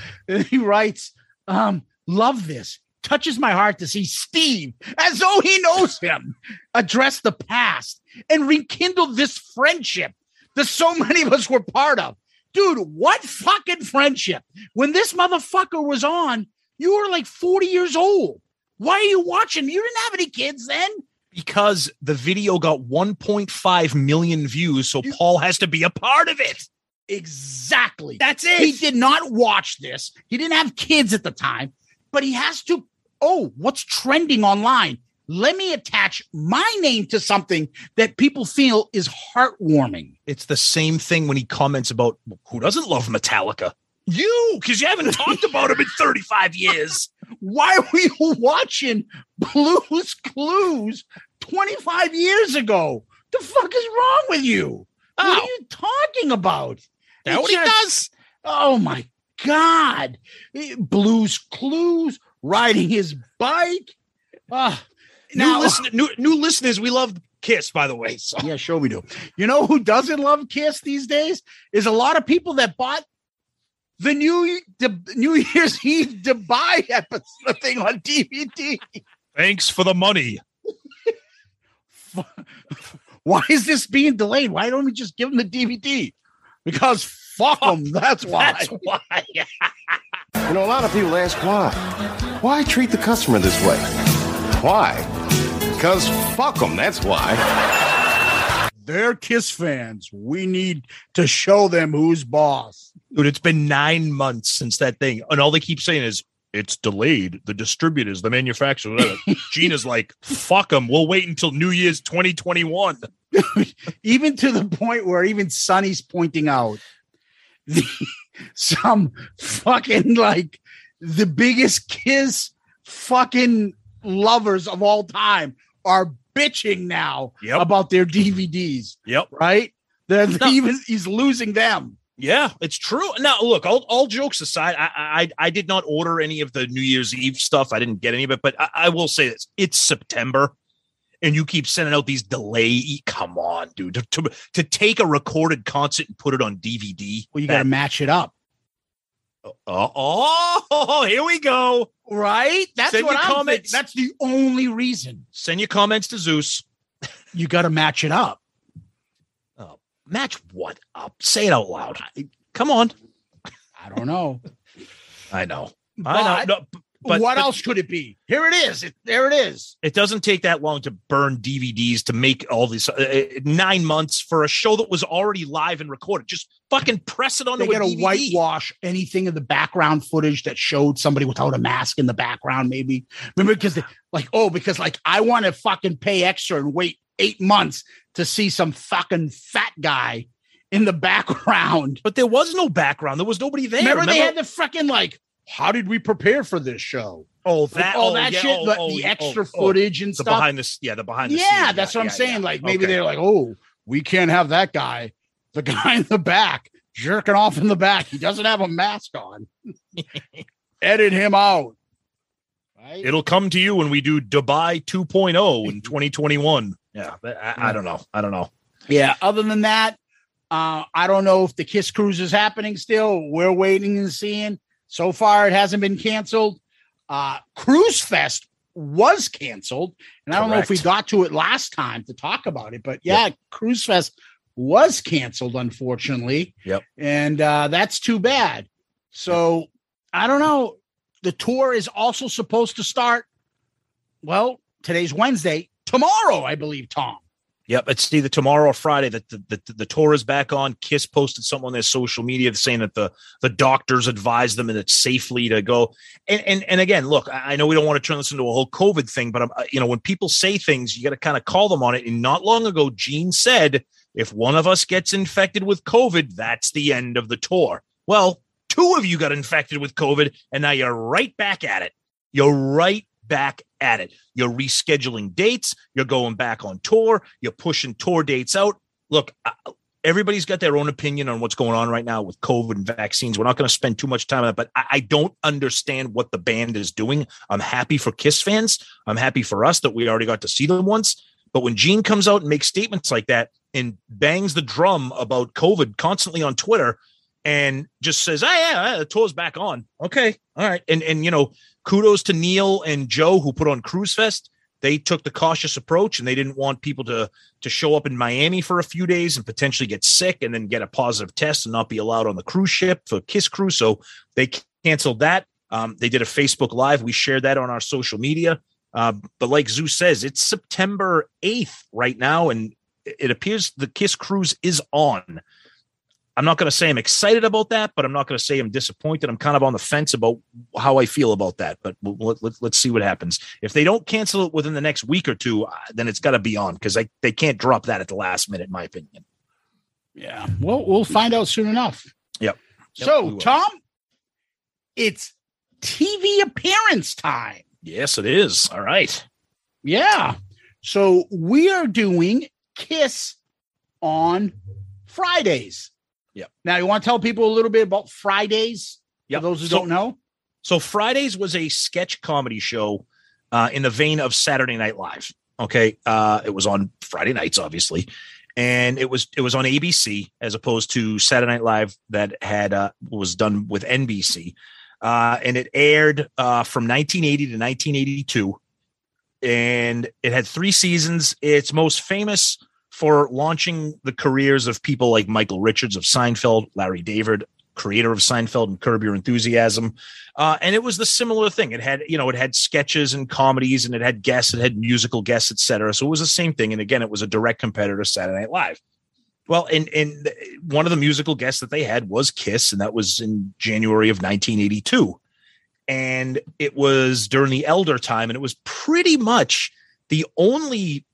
He writes, um, love this. Touches my heart to see Steve, as though he knows him, address the past and rekindle this friendship that so many of us were part of. Dude, what fucking friendship? When this motherfucker was on, you were like 40 years old. Why are you watching? You didn't have any kids then. Because the video got 1.5 million views, so Paul has to be a part of it. Exactly. That's it. He did not watch this. He didn't have kids at the time, but he has to. Oh, what's trending online? Let me attach my name to something that people feel is heartwarming. It's the same thing when he comments about who doesn't love Metallica. You, because you haven't talked about him in 35 years. Why were you watching Blues Clues 25 years ago? The fuck is wrong with you? What are oh. you talking about? That It what he does? Oh my God. Blues Clues, riding his bike. Ah, New, now, listen, new, new listeners, we love Kiss, by the way. <laughs> So yeah, sure we do. You know who doesn't love Kiss these days? Is a lot of people that bought the new the New <laughs> Year's Eve Dubai <laughs> episode thing on DVD. thanks for the money. Why is this being delayed? Why don't we just give them the DVD? Because fuck them. That's why. That's why. You know, a lot of people ask why. Why treat the customer this way? Why? Because fuck them, that's why. They're Kiss fans. We need to show them who's boss. Dude, it's been nine months since that thing, and all they keep saying is it's delayed. The distributors, the manufacturer. whatever. <laughs> Gina's like, fuck them. We'll wait until New Year's 2021. <laughs> even to the point where even Sonny's pointing out the, some fucking like the biggest kiss fucking lovers of all time are bitching now Yep. about their DVDs, Yep. right? They're No. <laughs> even he's losing them. Yeah, it's true. Now, look, all, all jokes aside, I, I I did not order any of the New Year's Eve stuff. I didn't get any of it, but I, I will say this: it's September, and you keep sending out these delay. Come on, dude! To, to, to take a recorded concert and put it on DVD. Well, you got to match it up, Oh, oh, here we go. right? That's Send what I'm comments. thinking. That's the only reason Send your comments to Zeus. you got to match it up. Oh, match what up? Say it out loud. Come on. I don't know. <laughs> I know. But I know. No, but what but else could it be? Here it is. It, there it is. It doesn't take that long to burn DVDs to make all these uh, uh, nine months for a show that was already live and recorded. Just fucking press it onto they a got to DVD. whitewash anything in the background footage that showed somebody without a mask in the background maybe remember because like oh because like i want to fucking pay extra and wait eight months to see some fucking fat guy in the <laughs> background But there was no background. There was nobody there. remember, they had the fucking like how did we prepare for this show oh Like, that all oh, that yeah, shit oh, the, oh, the oh, extra oh, footage and the stuff behind the yeah the behind the yeah scenes. that's what i'm yeah, saying yeah. like maybe Okay. they're like oh we can't have that guy the <laughs> guy in the back jerking off in the back he doesn't have a mask on <laughs> edit him out right It'll come to you when we do Dubai <laughs> 2.0 in 2021. Yeah, but I, I don't know. I don't know. yeah other than that uh i don't know if the kiss cruise is happening still we're waiting and seeing so far it hasn't been canceled. Uh cruise fest was canceled and i don't know if we got to it last time to talk about it but yeah cruise fest was canceled unfortunately. Yep. and uh that's too bad. So i don't know. The tour is also supposed to start well today's wednesday. Tomorrow i believe tom Yep, it's either tomorrow or Friday that the, the, the tour is back on. Kiss posted something on their social media saying that the the doctors advised them and it's safely to go. And and and again, look, I I know we don't want to turn this into a whole COVID thing, but I'm, uh, you know when people say things, you got to kind of call them on it. And not long ago, Gene said, if one of us gets infected with COVID, that's the end of the tour. Well, two of you got infected with COVID, and now you're right back at it. You're right back at it. You're rescheduling dates. You're going back on tour. You're pushing tour dates out. Look, everybody's got their own opinion on what's going on right now with COVID and vaccines. We're not going to spend too much time on it, but I, I don't understand what the band is doing. I'm happy for Kiss fans. I'm happy for us that we already got to see them once. But when Gene comes out and makes statements like that and bangs the drum about COVID constantly on Twitter and just says, "Oh yeah, ah, the tour's back on." Okay, all right, and and you know kudos to Neil and Joe who put on Cruise Fest. They took the cautious approach and they didn't want people to to show up in Miami for a few days and potentially get sick and then get a positive test and not be allowed on the cruise ship for Kiss Cruise. So they canceled that. Um, they did a Facebook Live. We shared that on our social media. Uh, but like Zeus says, it's September 8th right now, and it appears the Kiss Cruise is on. I'm not going to say I'm excited about that, but I'm not going to say I'm disappointed. I'm kind of on the fence about how I feel about that, but we'll, let, us see what happens. If they don't cancel it within the next week or two, then it's got to be on because they can't drop that at the last minute, in my opinion. Yeah. Well, we'll find out soon enough. Yep. So, Tom, it's TV appearance time. Yes, it is. All right. Yeah. So we are doing Kiss on Fridays. Yep. Now, you want to tell people a little bit about Fridays? Yeah. those who so, don't know. So Fridays was a sketch comedy show uh, in the vein of Saturday Night Live. Okay, uh, it was on Friday nights, obviously, and it was it was on ABC as opposed to Saturday Night Live that had uh, was done with NBC, uh, and it aired uh, from 1980 to 1982, and it had three seasons. It's most famous for launching the careers of people like Michael Richards of Seinfeld, Larry David, creator of Seinfeld and Curb Your Enthusiasm. Uh, and it was the similar thing. It had, you know, it had sketches and comedies and it had guests, it had musical guests, etc. So it was the same thing. And again, it was a direct competitor to Saturday Night Live. Well, and and one of the musical guests that they had was Kiss, and that was in January of 1982. And it was during the Elder time, and it was pretty much the only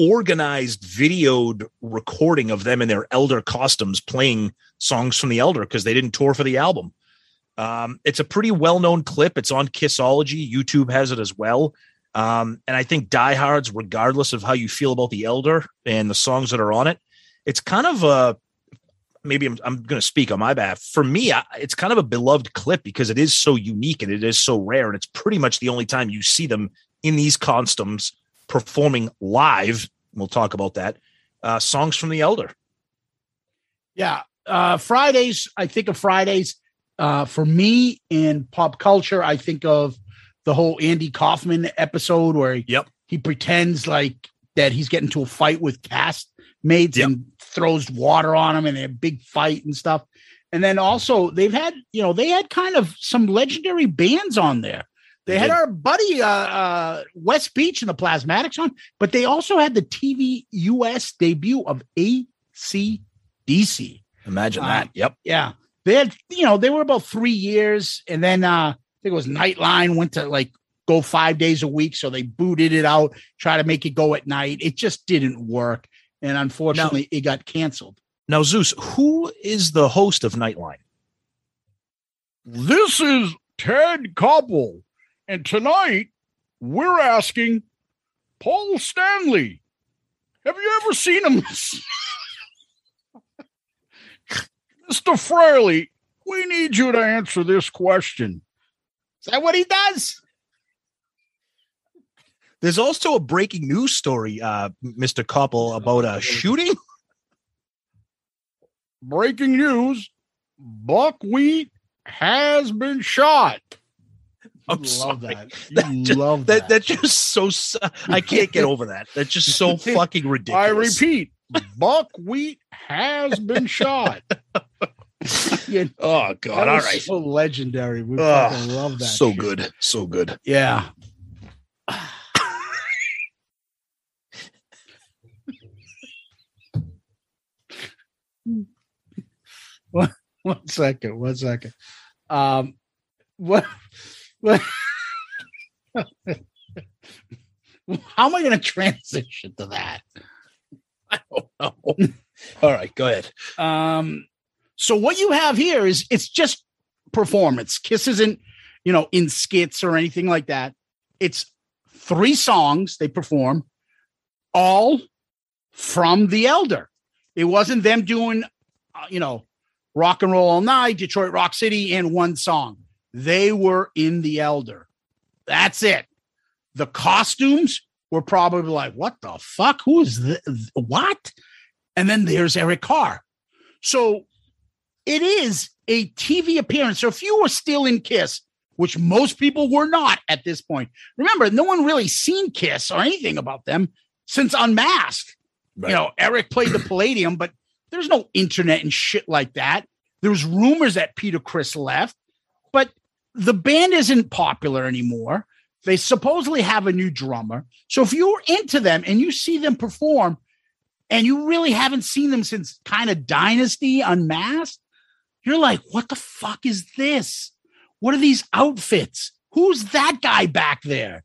organized videoed recording of them in their elder costumes playing songs from the elder because they didn't tour for the album. Um, it's a pretty well-known clip. It's on kissology. Youtube has it as well. Um, and i think diehards regardless of how you feel about the elder and the songs that are on it it's kind of a maybe i'm, I'm going to speak on my behalf. For me I, it's kind of a beloved clip because it is so unique and it is so rare and it's pretty much the only time you see them in these costumes performing live. We'll talk about that. Uh, songs from the Elder. Yeah. Uh, Fridays, I think of Fridays. Uh, for me in pop culture, I think of the whole Andy Kaufman episode where he, yep. he pretends like that he's getting to a fight with cast mates yep. and throws water on him and a big fight and stuff. And then also they've had, you know, they had kind of some legendary bands on there. They had our buddy uh, uh, West Beach and the Plasmatics on, but they also had the TV US debut of ACDC. Imagine that. Uh, yep. Yeah. They had, you know, they were about three years, and then uh, I think it was Nightline went to like go five days a week, so they booted it out, try to make it go at night. It just didn't work, and unfortunately, now, it got canceled. Now, Zeus, who is the host of Nightline? This is Ted Koppel. And tonight, we're asking Paul Stanley, have you ever seen him? <laughs> Mr. Frehley, we need you to answer this question. Is that what he does? There's also a breaking news story, uh, Mr. Koppel, about a shooting. Breaking news Buckwheat has been shot. I'm love sorry. that. <laughs> You That ju- love that. that. That's just so. I can't get over that. That's just so <laughs> fucking ridiculous. I repeat, buckwheat has been shot. <laughs> Yeah, Oh God! All right, so legendary. We Oh, love that. so shit. good. So good. Yeah. one, one second. One second. Um, what? <laughs> how am I going to transition to that? I don't know. <laughs> All right. Go ahead. Um, so what you have here is it's just performance. Kiss isn't, you know, in skits or anything like that. It's three songs they perform, all from The Elder. It wasn't them doing, uh, you know, rock and roll all night, Detroit Rock City, and one song. They were in The Elder. That's it. The costumes were probably like, what the fuck? Who is this? What? And then there's Eric Carr. So it is a TV appearance. So if you were still in Kiss which most people were not at this point. Remember, no one really seen Kiss or anything about them since Unmasked. Right. You know, Eric played the Palladium, but there's no internet and shit like that. There's rumors that Peter Criss left, but the band isn't popular anymore. They supposedly have a new drummer. So if you're into them and you see them perform and you really haven't seen them since kind of Dynasty Unmasked, you're like, what the fuck is this? What are these outfits? Who's that guy back there?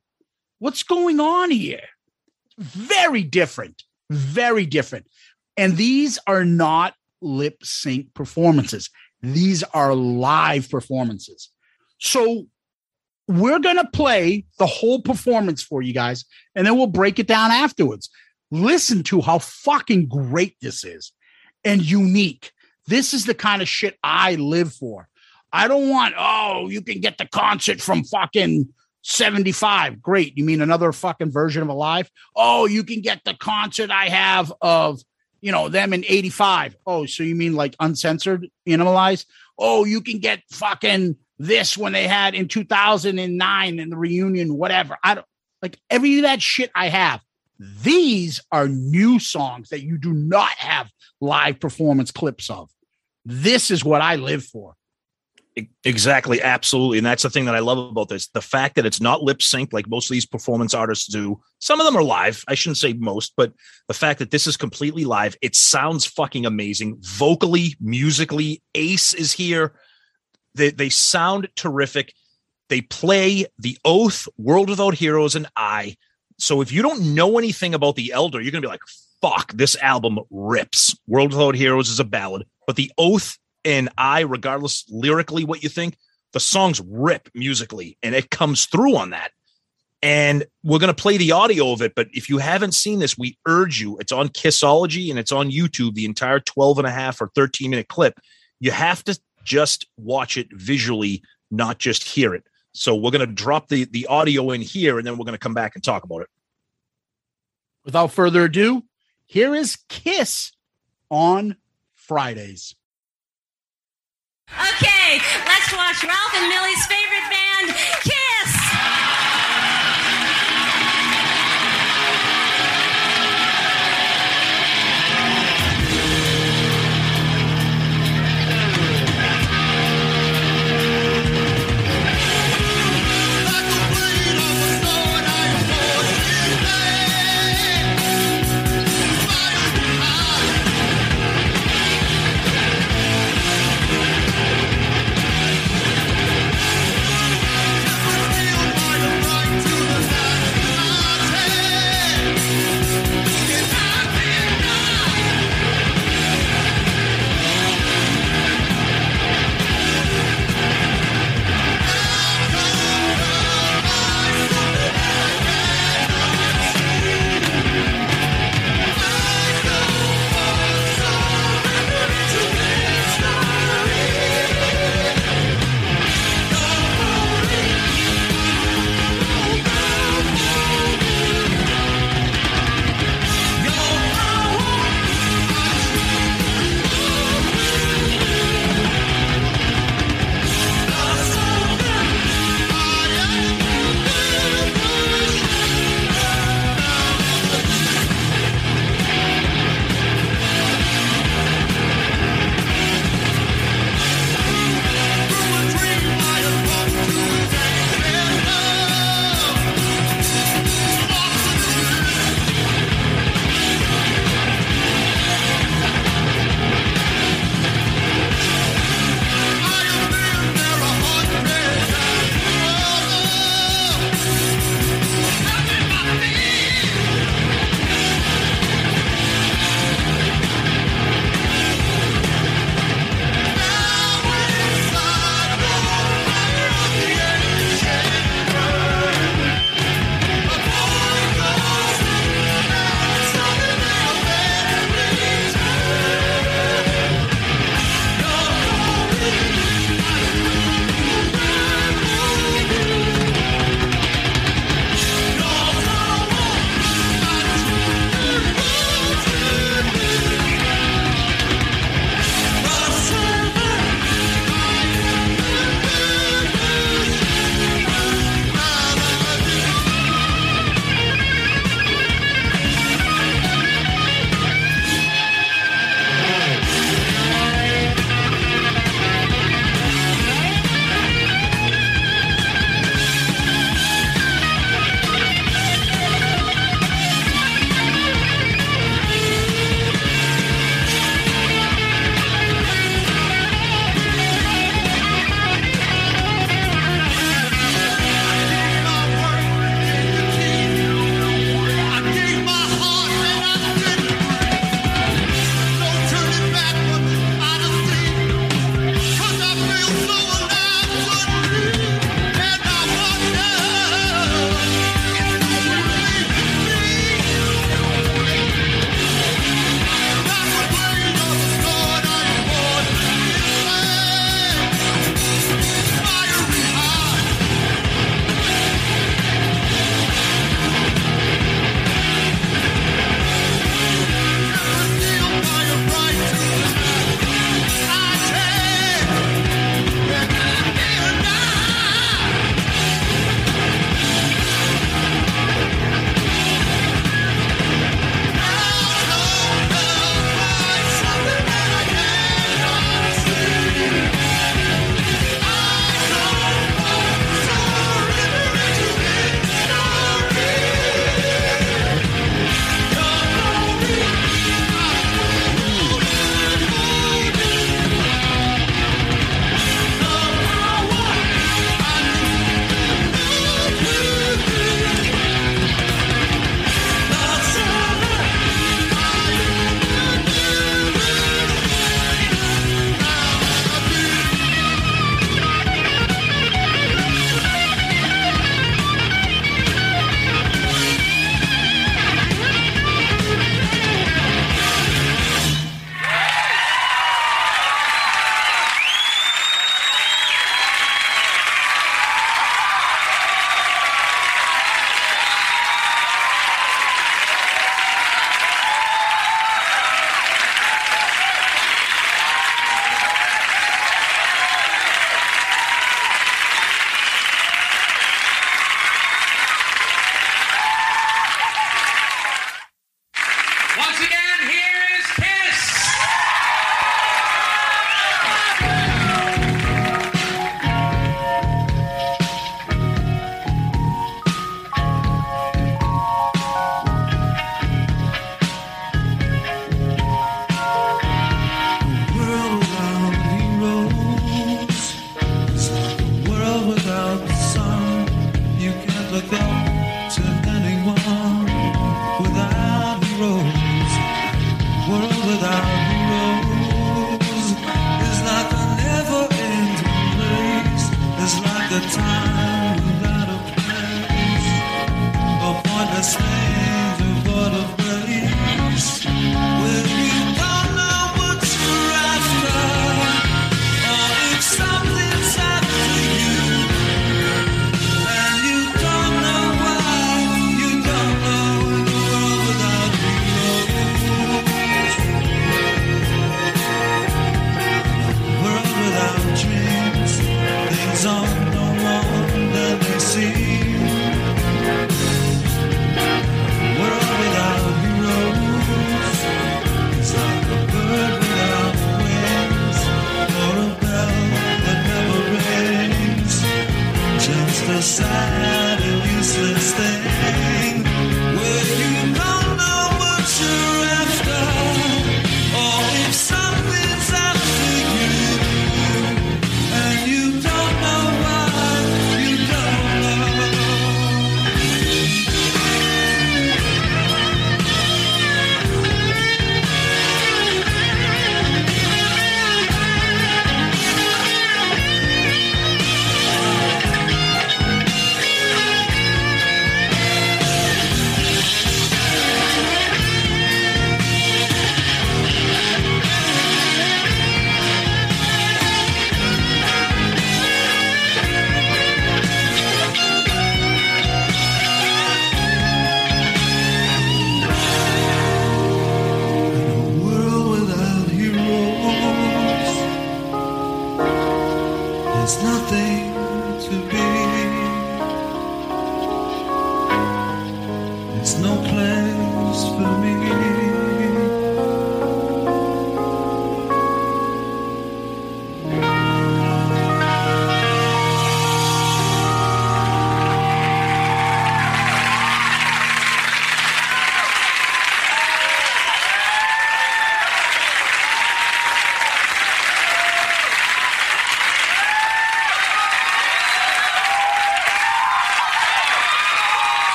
What's going on here? Very different. Very different. And these are not lip sync performances, these are live performances. So we're going to play the whole performance for you guys, and then we'll break it down afterwards. Listen to how fucking great this is and unique. This is the kind of shit I live for. I don't want, oh, you can get the concert from fucking 75. Great. You mean another fucking version of Alive? Oh, you can get the concert I have of, you know, them in 85. Oh, so you mean like uncensored, animalized? Oh, you can get fucking this when they had in 2009 in the reunion, whatever. I don't like every that shit I have. These are new songs that you do not have live performance clips of. This is what I live for. Exactly, absolutely. And that's the thing that I love about this. The fact that it's not lip sync like most of these performance artists do. Some of them are live. I shouldn't say most, but the fact that this is completely live, it sounds fucking amazing. Vocally, musically, Ace is here. They, they sound terrific. They play The Oath, World Without Heroes, and I. So if you don't know anything about The Elder, you're going to be like, fuck, this album rips. World Without Heroes is a ballad, but The Oath and I, regardless lyrically what you think, the songs rip musically and it comes through on that. And we're going to play the audio of it. But if you haven't seen this, we urge you. It's on Kissology and it's on YouTube, the entire 12 and a half or 13 minute clip. You have to just watch it visually, not just hear it. So we're going to drop the, the audio in here and then we're going to come back and talk about it. Without further ado, here is Kiss on Fridays. Okay, let's watch Ralph and Millie's favorite band, Kiss. Kiss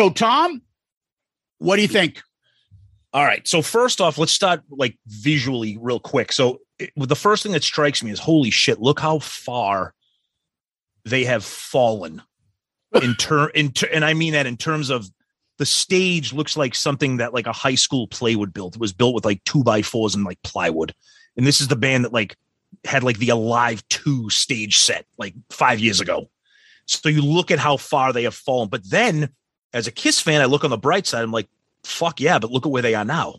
So, Tom, what do you think? All right. So first off, let's start like visually real quick. So it, the first thing that strikes me is holy shit, look how far they have fallen in <laughs> turn in ter- and I mean that in terms of the stage looks like something that like a high school play would build. It was built with like two by fours and like plywood. And this is the band that like had like the Alive 2 stage set like five years ago. So you look at how far they have fallen. But then as a Kiss fan, I look on the bright side, I'm like, fuck yeah, but look at where they are now.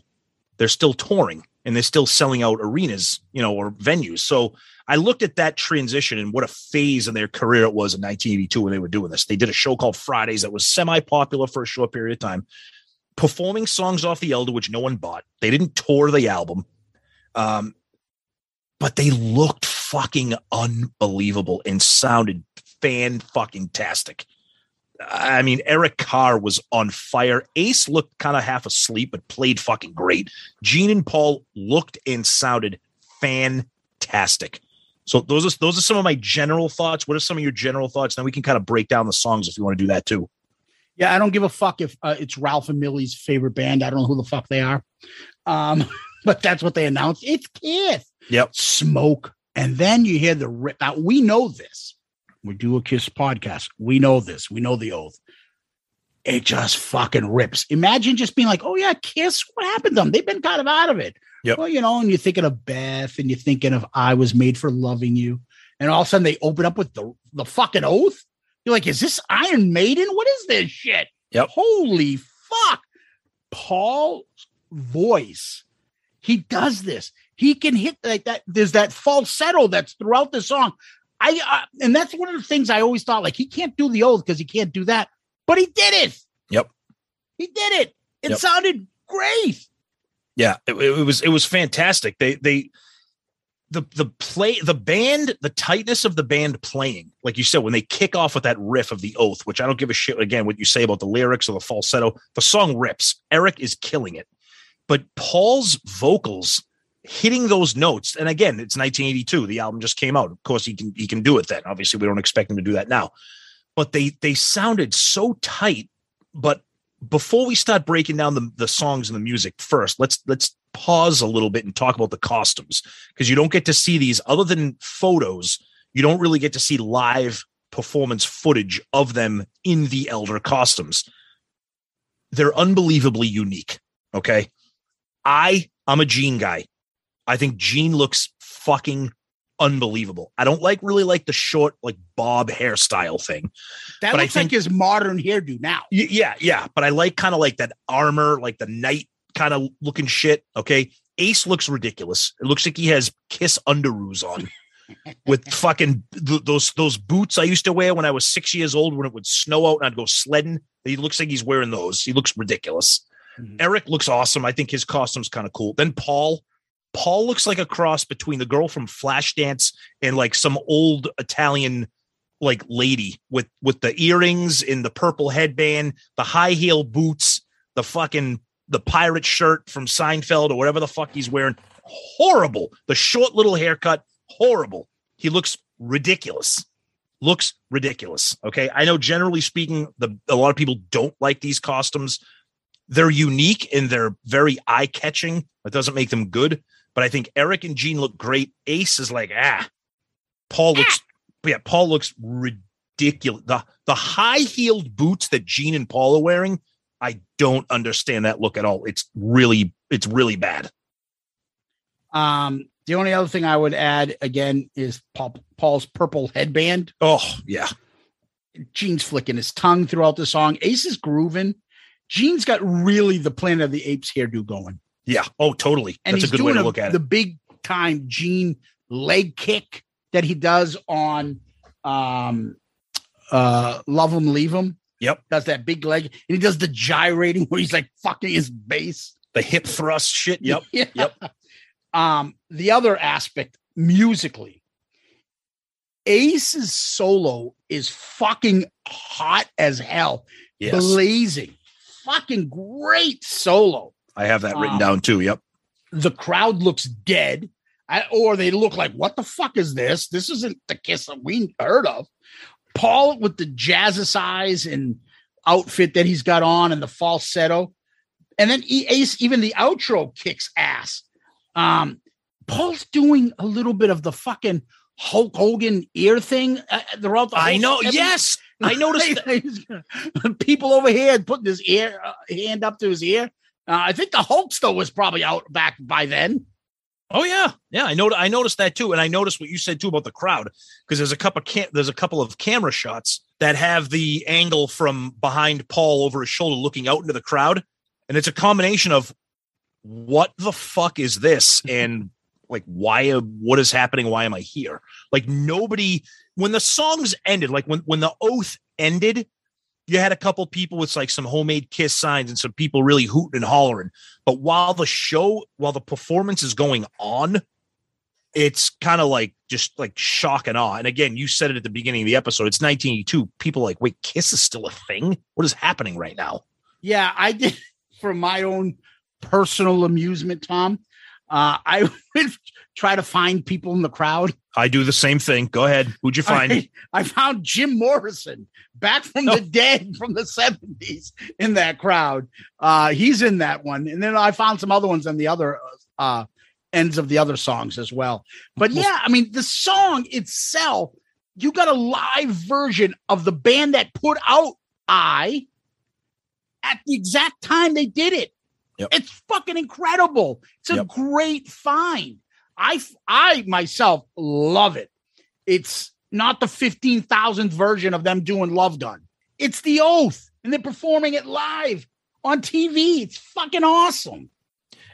They're still touring and they're still selling out arenas, you know, or venues. So I looked at that transition and what a phase in their career it was in 1982 when they were doing this. They did a show called Fridays that was semi popular for a short period of time, performing songs off the Elder, which no one bought. They didn't tour the album, um, but they looked fucking unbelievable and sounded fan fucking tastic. I mean, Eric Carr was on fire. Ace looked kind of half asleep, but played fucking great. Gene and Paul looked and sounded fantastic. So those are those are some of my general thoughts. What are some of your general thoughts? Then we can kind of break down the songs if you want to do that too. Yeah, I don't give a fuck if uh, it's Ralph and Millie's favorite band. I don't know who the fuck they are, um, <laughs> but that's what they announced. It's Kiss. Yep. Smoke, and then you hear the rip. Now we know this. We do a Kiss podcast. We know this. We know the oath. It just fucking rips. Imagine just being like, "Oh yeah, Kiss. What happened to them? They've been kind of out of it." Yep. Well, you know, and you're thinking of Beth, and you're thinking of "I Was Made for Loving You," and all of a sudden they open up with the the fucking oath. You're like, "Is this Iron Maiden? What is this shit?" Yep. Holy fuck! Paul's voice. He does this. He can hit like that. There's that falsetto that's throughout the song. I uh, and that's one of the things I always thought. Like he can't do the oath because he can't do that, but he did it. Yep. He did it. It Yep. sounded great. Yeah, it, it was it was fantastic. They they the the play the band the tightness of the band playing like you said when they kick off with that riff of the oath which i don't give a shit again what you say about the lyrics or the falsetto the song rips eric is killing it but paul's vocals hitting those notes and again it's 1982 the album just came out. Of course he can he can do it then. Obviously we don't expect him to do that now. But they they sounded so tight. But before we start breaking down the, the songs and the music first let's let's pause a little bit and talk about the costumes. Because you don't get to see these other than photos you don't really get to see live performance footage of them in the elder costumes. They're unbelievably unique okay? I i'm a gene guy i think gene looks fucking unbelievable i don't like really like the short like bob hairstyle thing That But I looks like his modern hairdo now. Y- yeah, yeah, but I like kind of like that armor, like the knight kind of looking shit. Okay, Ace looks ridiculous. It looks like he has Kiss underoos on <laughs> with fucking th- those those boots I used to wear when I was six years old when it would snow out and I'd go sledding. He looks like he's wearing those. He looks ridiculous. Mm-hmm. Eric looks awesome. I think his costume's kind of cool. Then Paul. Paul looks like a cross between the girl from Flashdance and like some old Italian like lady with with the earrings and the purple headband, the high heel boots, the fucking the pirate shirt from Seinfeld or whatever the fuck he's wearing. Horrible. The short little haircut, horrible. He looks ridiculous. Looks ridiculous. Okay. I know generally speaking, the a lot of people don't like these costumes. They're unique and they're very eye-catching. That doesn't make them good. But I think Eric and Gene look great. Ace is like, ah. Paul looks yeah, Paul looks ridiculous. The the high-heeled boots that Gene and Paul are wearing, I don't understand that look at all. It's really, it's really bad. Um, the only other thing I would add again is Paul, Paul's purple headband. Oh yeah, Gene's flicking his tongue throughout the song. Ace is grooving. Gene's got really the Planet of the Apes hairdo going, Yeah. Oh, totally. and That's a good way to a- look at it. the big time Gene leg kick that he does on um uh Love 'Em Leave 'Em. Yep. Does that big leg and he does the gyrating <laughs> where he's like fucking his bass. The hip thrust shit. Yep. <laughs> Yeah. Yep. Um, the other aspect musically, Ace's solo is fucking hot as hell, Yes. blazing, fucking great solo. I have that written Um, down too. Yep. The crowd looks dead, I- or they look like, "What the fuck is this? This isn't the Kiss that we heard of." Paul with the jazzercise and outfit that he's got on and the falsetto. And then Ace, even the outro kicks ass. Um, Paul's doing a little bit of the fucking Hulk Hogan ear thing uh, throughout the. I know. every- Yes, I <laughs> noticed. that. people over here putting his ear uh, hand up to his ear. Uh, I think the Hulkster was probably out back by then. Oh yeah, yeah. I know. I noticed that too, and I noticed what you said too about the crowd because there's a couple. Cam- there's a couple of camera shots that have the angle from behind Paul over his shoulder, looking out into the crowd, and it's a combination of what the fuck is this <laughs> and like why what is happening why am i here like nobody when the songs ended like when when the oath ended you had a couple people with like some homemade kiss signs and some people really hooting and hollering. But while the show while the performance is going on it's kind of like just like shock and awe. And again you said it at the beginning of the episode it's 1982 people like wait kiss is still a thing? What is happening right now? Yeah, I did <laughs> for my own personal amusement, Tom. Uh, I <laughs> would try to find people in the crowd. i do the same thing go ahead who'd you find I, I found Jim Morrison back from the dead from the 70s in that crowd. Uh, he's in that one. And then I found some other ones on the other uh, ends of the other songs as well. But yeah, I mean, the song itself, you got a live version of the band that put out I at the exact time they did it. It's fucking incredible. It's a Yep. great find. I I myself love it. It's not the 15,000th version of them doing Love Gun. It's the oath and they're performing it live on TV. It's fucking awesome.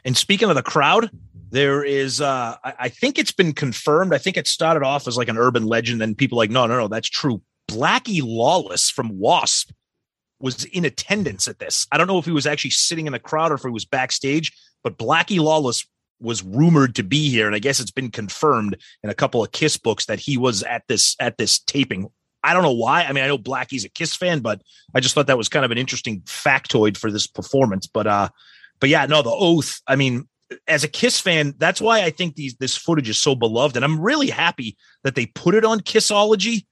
And speaking of the crowd, there is uh I, I think it's been confirmed. I think it started off as like an urban legend, and people like, no, no, no, that's true. Blackie Lawless from W.A.S.P. was in attendance at this. I don't know if he was actually sitting in the crowd or if he was backstage, but Blackie Lawless was rumored to be here, and I guess it's been confirmed in a couple of Kiss books that he was at this at this taping. I don't know why. I mean, I know Blackie's a Kiss fan, but I just thought that was kind of an interesting factoid for this performance. But uh, but yeah, no, the oath. I mean, as a Kiss fan, that's why I think these this footage is so beloved, and I'm really happy that they put it on Kissology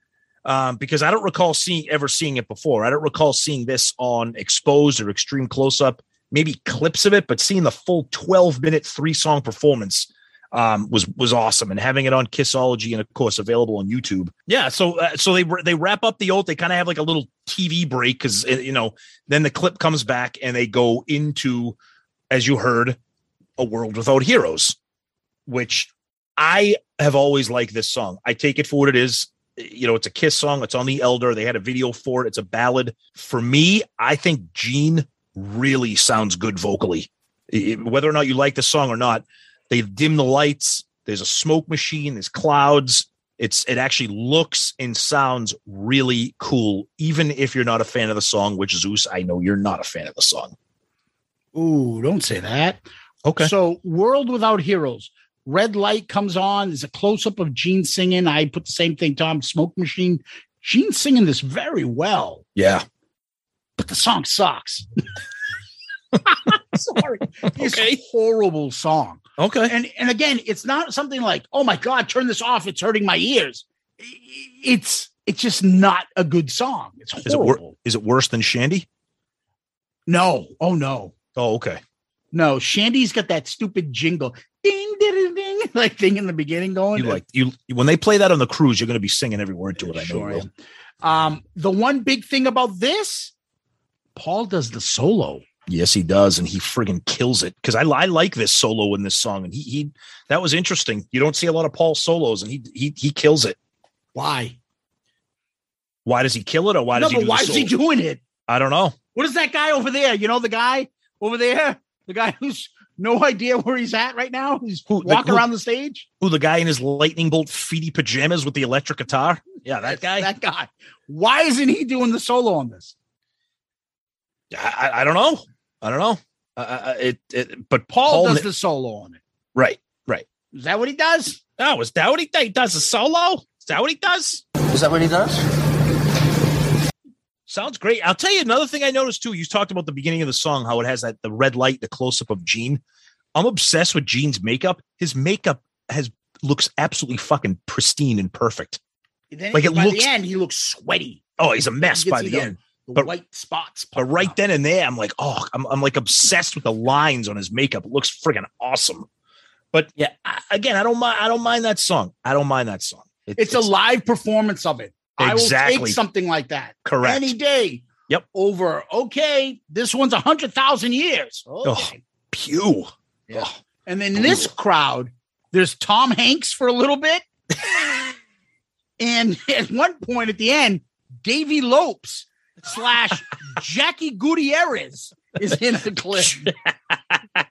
um, because I don't recall seeing ever seeing it before. I don't recall seeing this on Exposed or Extreme Close Up. Maybe clips of it, but seeing the full 12 minute three song performance um, was was awesome, and having it on Kissology and of course available on YouTube. Yeah, so uh, so they they wrap up the old. They kind of have like a little TV break because you know then the clip comes back and they go into, as you heard, a world without heroes, which I have always liked this song. I take it for what it is. You know, it's a Kiss song. It's on the Elder. They had a video for it. It's a ballad. For me, I think Gene really sounds good vocally. I- whether or not you like the song or not, they dim the lights. There's a smoke machine. There's clouds. It's it actually looks and sounds really cool, even if you're not a fan of the song. Which Zeus, I know you're not a fan of the song. Ooh, don't say that. Okay. So, World Without Heroes. Red light comes on. There's a close up of Gene singing. I put the same thing, Tom. Smoke machine. Gene singing this very well, Yeah. but the song sucks. <laughs> Sorry, it's a horrible song. Okay, and and again, it's not something like, oh my god, turn this off. It's hurting my ears. It's it's just not a good song. It's Is it horrible. wor- is it worse than Shandy? No, oh no, Oh, okay. No. Shandy's got that stupid jingle, ding ding ding, <laughs> like thing in the beginning going. You like you when they play that on the cruise, you're going to be singing every word to it. I know. Sure you will. Um, the one big thing about this, Paul does the solo. Yes, he does, and he friggin' kills it. Because I, I like this solo in this song, and he he that was interesting. You don't see a lot of Paul solos, and he he he kills it. Why? Why does he kill it, or why no, does he? but do the why is he doing it? I don't know. What is that guy over there? You know the guy over there, the guy <laughs> who's no idea where he's at right now. He's Who- the- walking who- around the stage. Who the guy in his lightning bolt feety pajamas with the electric guitar? Yeah, that guy. That guy. Why isn't he doing the solo on this? I, I- I don't know. I don't know. Uh, uh, it, it but Paul, Paul does kn- the solo on it. right, right. Is that what he does? Oh, is that what he, does? he does? A solo? Is that what he does? Is that what he does? Sounds great. I'll tell you another thing I noticed too. You talked about the beginning of the song, how it has that the red light, the close up of Gene. I'm obsessed with Gene's makeup. His makeup has looks absolutely fucking pristine and perfect. Then Like, it by looks- the end, he looks sweaty. Oh, he's a mess by see the end. the But- white spots. But right then and there, I'm like, oh, I'm, I'm like obsessed with the lines on his makeup. It looks friggin' awesome. But yeah, I, again, I don't mind. I don't mind that song. I don't mind that song. It- It's, a live performance of it. I will Exactly. take something like that. Correct. Any day. Yep. Over. Okay. This one's a hundred thousand years. Oh, Okay. pew. Yeah. And then in this crowd, there's Tom Hanks for a little bit. <laughs> and at one point at the end, Davey Lopes slash Jackie Gutierrez is in the clip. <laughs>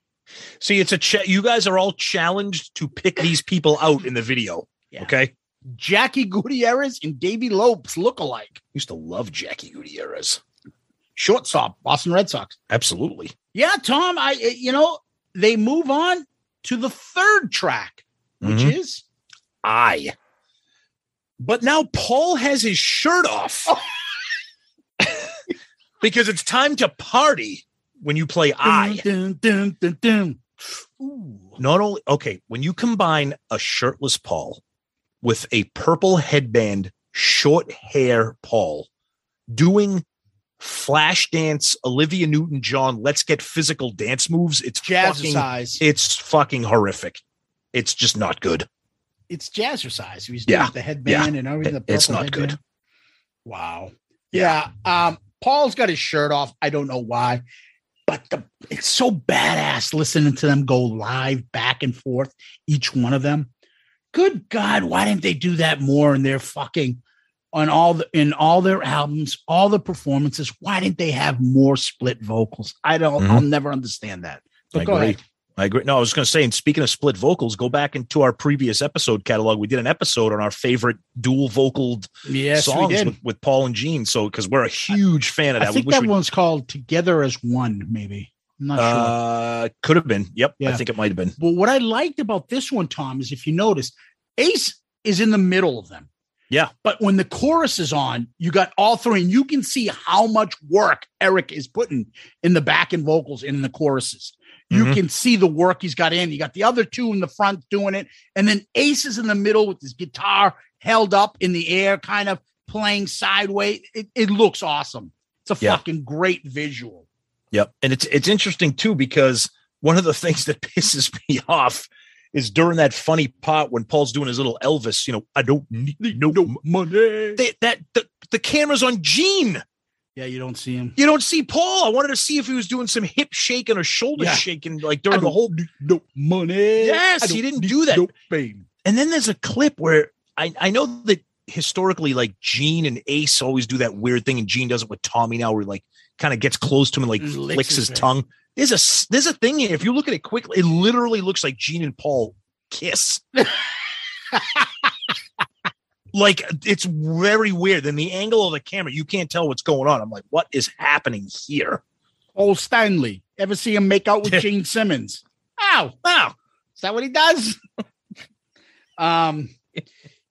See, it's a cha- you guys are all challenged to pick these people out in the video. Yeah. Okay. Jackie Gutierrez and Davey Lopes look alike. Used to love Jackie Gutierrez. Shortstop, Boston Red Sox. Absolutely. Yeah, Tom, I eh, you know, they move on to the third track, which Mhm. is I. But now Paul has his shirt off. <laughs> because it's time to party when you play I. Dun, dun, dun. Not only okay, when you combine a shirtless Paul with a purple headband, short hair Paul doing flash dance Olivia Newton John let's get physical dance moves, it's fucking Jazzercise. it's fucking horrific. It's just not good. It's jazzercise. He's doing Yeah. the headband Yeah. and everything. The It's not good. headband. Wow. Yeah. Um, Paul's got his shirt off. I don't know why, but the it's so badass listening to them go live back and forth, each one of them. Good God, why didn't they do that more in their fucking on all the in all their albums, all the performances? Why didn't they have more split vocals? I don't. Mhm. I'll never understand that. But I go agree. ahead. I agree. No, I was going to say, and speaking of split vocals, go back into our previous episode catalog. We did an episode on our favorite dual vocaled Yes, songs with, with Paul and Gene. So, because we're a huge fan of that, I think we that we- one's called Together as One, maybe. I'm not sure. uh, could have been. Yep, I think it might have been. But what I liked about this one, Tom, is if you notice, Ace is in the middle of them. Yeah, But when the chorus is on, you got all three, and you can see how much work Eric is putting in the back and vocals in the choruses. You Mhm. can see the work he's got in. You got the other two in the front doing it, and then Ace is in the middle with his guitar held up in the air, kind of playing sideways. It, it looks awesome. It's a Yeah. fucking great visual. Yep. And it's it's interesting too because one of the <laughs> things that pisses me off is during that funny part when Paul's doing his little Elvis, you know, I don't need no, no money. They, that the, the camera's on Gene. Yeah, you don't see him. You don't see Paul. I wanted to see if he was doing some hip shaking or shoulder Yeah. shaking like during the whole need no money. Yes, I he didn't do that. no fame. And then there's a clip where I, I know that historically, like Gene and Ace always do that weird thing, and Gene does it with Tommy now, where he like kind of gets close to him and like Licks flicks his his tongue. There's a there's a thing here. If you look at it quickly, it literally looks like Gene and Paul kiss. <laughs> like it's very weird. Then the angle of the camera, you can't tell what's going on. I'm like, what is happening here? Old Stanley. Ever see him make out with <laughs> Gene Simmons? Ow, ow. Is that what he does? <laughs> um,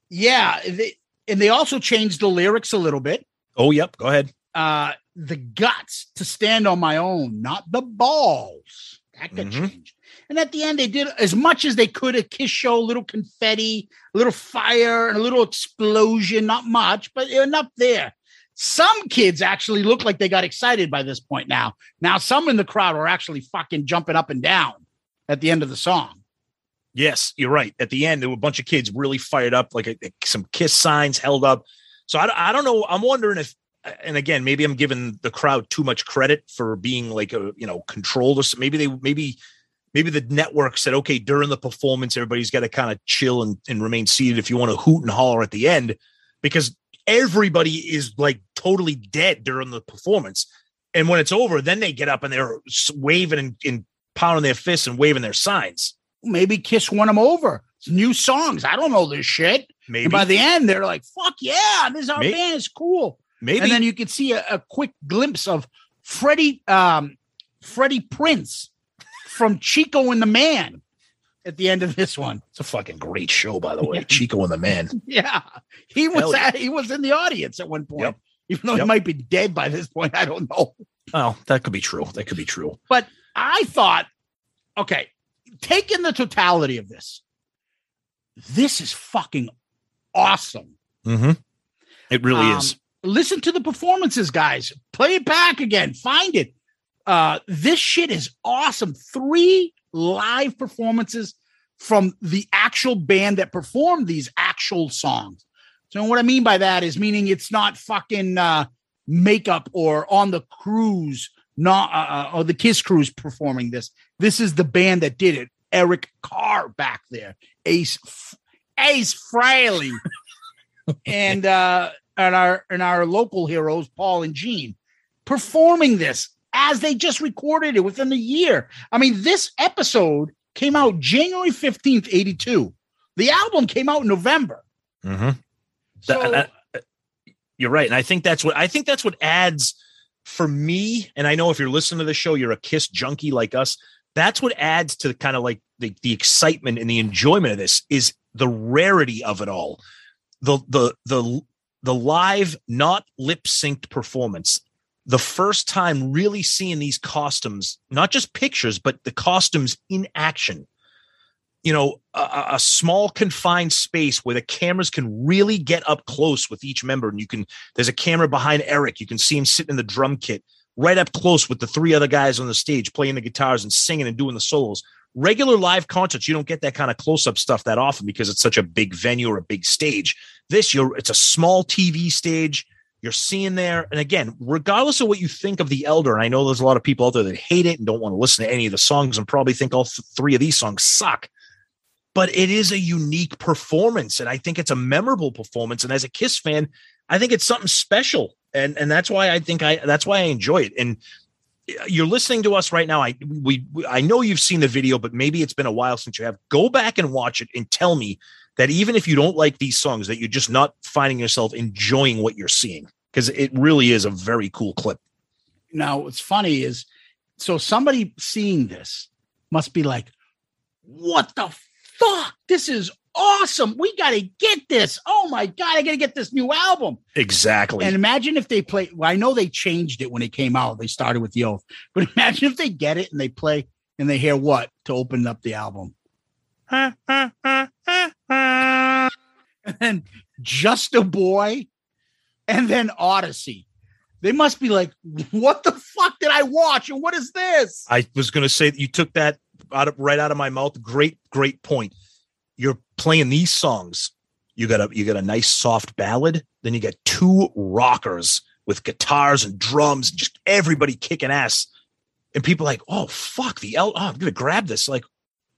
yeah. They, and they also changed the lyrics a little bit. Oh, yep. Go ahead. Uh, the guts to stand on my own, not the balls. That got Mhm. changed. And at the end, they did as much as they could a kiss show, a little confetti, a little fire, and a little explosion. Not much, but enough there. Some kids actually look like they got excited by this point now. Now, some in the crowd are actually fucking jumping up and down at the end of the song. Yes, you're right. At the end, there were a bunch of kids really fired up, like a, some kiss signs held up. So I, I don't know. I'm wondering if, uh, and again, maybe I'm giving the crowd too much credit for being like a you know controlled. Or so- maybe they maybe maybe the network said, okay, during the performance, everybody's got to kind of chill and, and remain seated if you want to hoot and holler at the end, because everybody is like totally dead during the performance. And when it's over, then they get up and they're waving and, and pounding their fists and waving their signs. Maybe Kiss won them over. It's new songs. I don't know this shit. Maybe. And by the end, they're like, fuck yeah, this is our May- band. is cool. Maybe. And then you can see a, a quick glimpse of Freddie, um, Freddie Prinze from Chico and the Man at the end of this one. It's a fucking great show, by the way. Chico and the Man. <laughs> Yeah. He was yeah. at, he was in the audience at one point. Yep. Even though he might be dead by this point. I don't know. Oh, that could be true. That could be true. But I thought, okay, taking the totality of this, this is fucking awesome. Mm-hmm. It really Um, is. listen to the performances, guys. Play it back again. Find it. Uh, this shit is awesome. Three live performances from the actual band that performed these actual songs. So what I mean by that is meaning it's not fucking uh, makeup or on the cruise, not uh, uh, or the Kiss cruise performing this. This is the band that did it. Eric Carr back there, Ace Ace Frehley, <laughs> and uh, and our and our local heroes Paul and Gene performing this as they just recorded it within a year. I mean, this episode came out January 15th, 82. The album came out in November. Mm-hmm. So, That- uh, you're right, and I think that's what I think that's what adds for me. And I know if you're listening to the show, you're a Kiss junkie like us. That's what adds to kind of like the the excitement and the enjoyment of this is the rarity of it all. The the the the live, not lip synced performance. The first time really seeing these costumes, not just pictures, but the costumes in action you know a- a, small confined space where the cameras can really get up close with each member. And you can there's a camera behind eric. You can see him sitting in the drum kit right up close with the three other guys on the stage playing the guitars and singing and doing the solos. Regular live concerts you don't get that kind of close-up stuff that often because it's such a big venue or a big stage. This you're it's a small tv stage. You're seeing there. And again regardless of what you think of the elder and i know there's a lot of people out there that hate it and don't want to listen to any of the songs and probably think all th- three of these songs suck but it is a unique performance and i think it's a memorable performance and as a kiss fan i think it's something special and and that's why i think i that's why i enjoy it and you're listening to us right now i we i know you've seen the video but maybe it's been a while since you have. Go back and watch it and tell me that even if you don't like these songs that you're just not finding yourself enjoying what you're seeing because it really is a very cool clip. Now what's funny is so somebody seeing this must be like, what the fuck? This is awesome. We got to get this. Oh my God, I got to get this new album. exactly And imagine if they play. Well, I know they changed it when it came out. They started with the oath, but <laughs> imagine if they get it and they play and they hear what to open up the album. <laughs> and then just a boy, and then Odyssey. They must be like, what the fuck did I watch? And what is this? I was going to say that you took that out of right out of my mouth. Great, great point. You're playing these songs. You got a you got a nice soft ballad. Then you got two rockers with guitars and drums, and just everybody kicking ass. And people like, oh fuck the L. Oh, I'm gonna grab this. Like,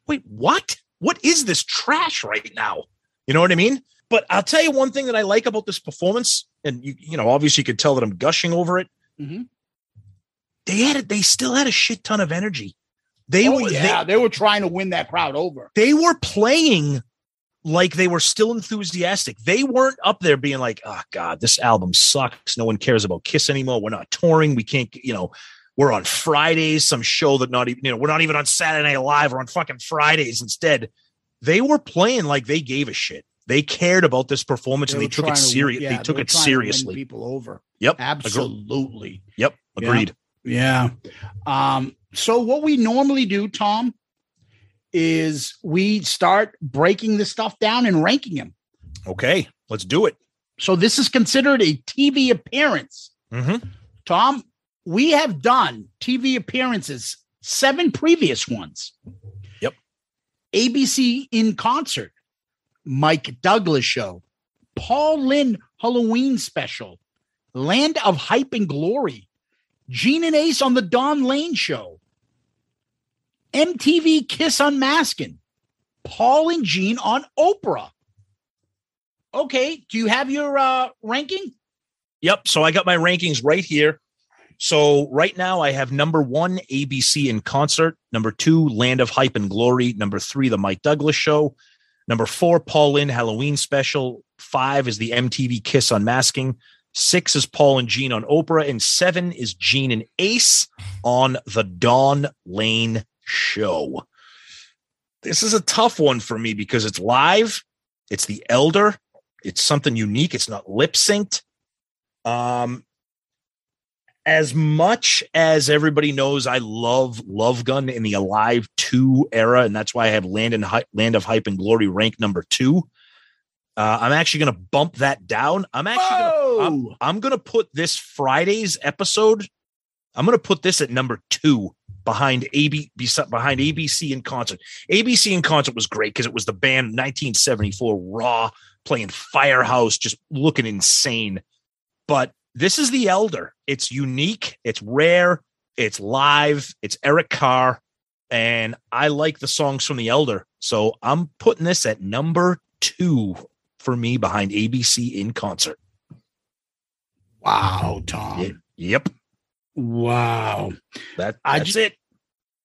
wait, what? What is this trash right now? You know what I mean? But I'll tell you one thing that I like about this performance, and you you know, obviously you could tell that I'm gushing over it. Mhm. They had it. They still had a shit ton of energy. They Oh, were yeah, they, they were trying to win that crowd over. they were playing like they were still enthusiastic. They weren't up there being like, "Oh God, this album sucks. No one cares about Kiss anymore. We're not touring. We can't, you know, we're on Fridays. Some show that not even, you know, we're not even on Saturday Night Live. We're on fucking Fridays instead." They were playing like they gave a shit. They cared about this performance and they took it serious. yeah, they took were it trying to win seriously. people over. Yep, Absolutely. Yep, Yeah. agreed. Yeah. Um, so what we normally do, Tom, is we start breaking this stuff down and ranking them. Okay, let's do it. So this is considered a TV appearance. Mm-hmm. Tom, we have done TV appearances, seven previous ones. Yep. ABC in concert, Mike Douglas show, Paul Lynde Halloween special, Land of Hype and Glory, Gene and Ace on the Don Lane show, MTV Kiss Unmasking, Paul and Gene on Oprah. Okay, do you have your uh ranking? Yep. So I got my rankings right here. So right now I have number one, ABC in concert. Number two, Land of Hype and Glory. Number three, The Mike Douglas Show. Number four, Paul Lynde Halloween Special. Five is the MTV Kiss Unmasking. Six is Paul and Gene on Oprah. And seven is Gene and Ace on The Don Lane Show. This is a tough one for me because it's live. It's the Elder. It's something unique. It's not lip synced. Um, as much as everybody knows, I love Love Gun in the Alive 2 era, and that's why I have Land, and Hy- Land of Hype and Glory rank number two. Uh, I'm actually going to bump that down. I'm actually gonna, I'm, I'm going to put this Friday's episode. I'm going to put this at number two behind AB behind ABC in concert. ABC in concert was great because it was the band 1974 Raw playing Firehouse, just looking insane. But this is the Elder. It's unique. It's rare. It's live. It's Eric Carr, and I like the songs from the Elder. So I'm putting this at number two for me behind ABC in concert. Wow, Tom. Yep. Wow. That I that's ju- it.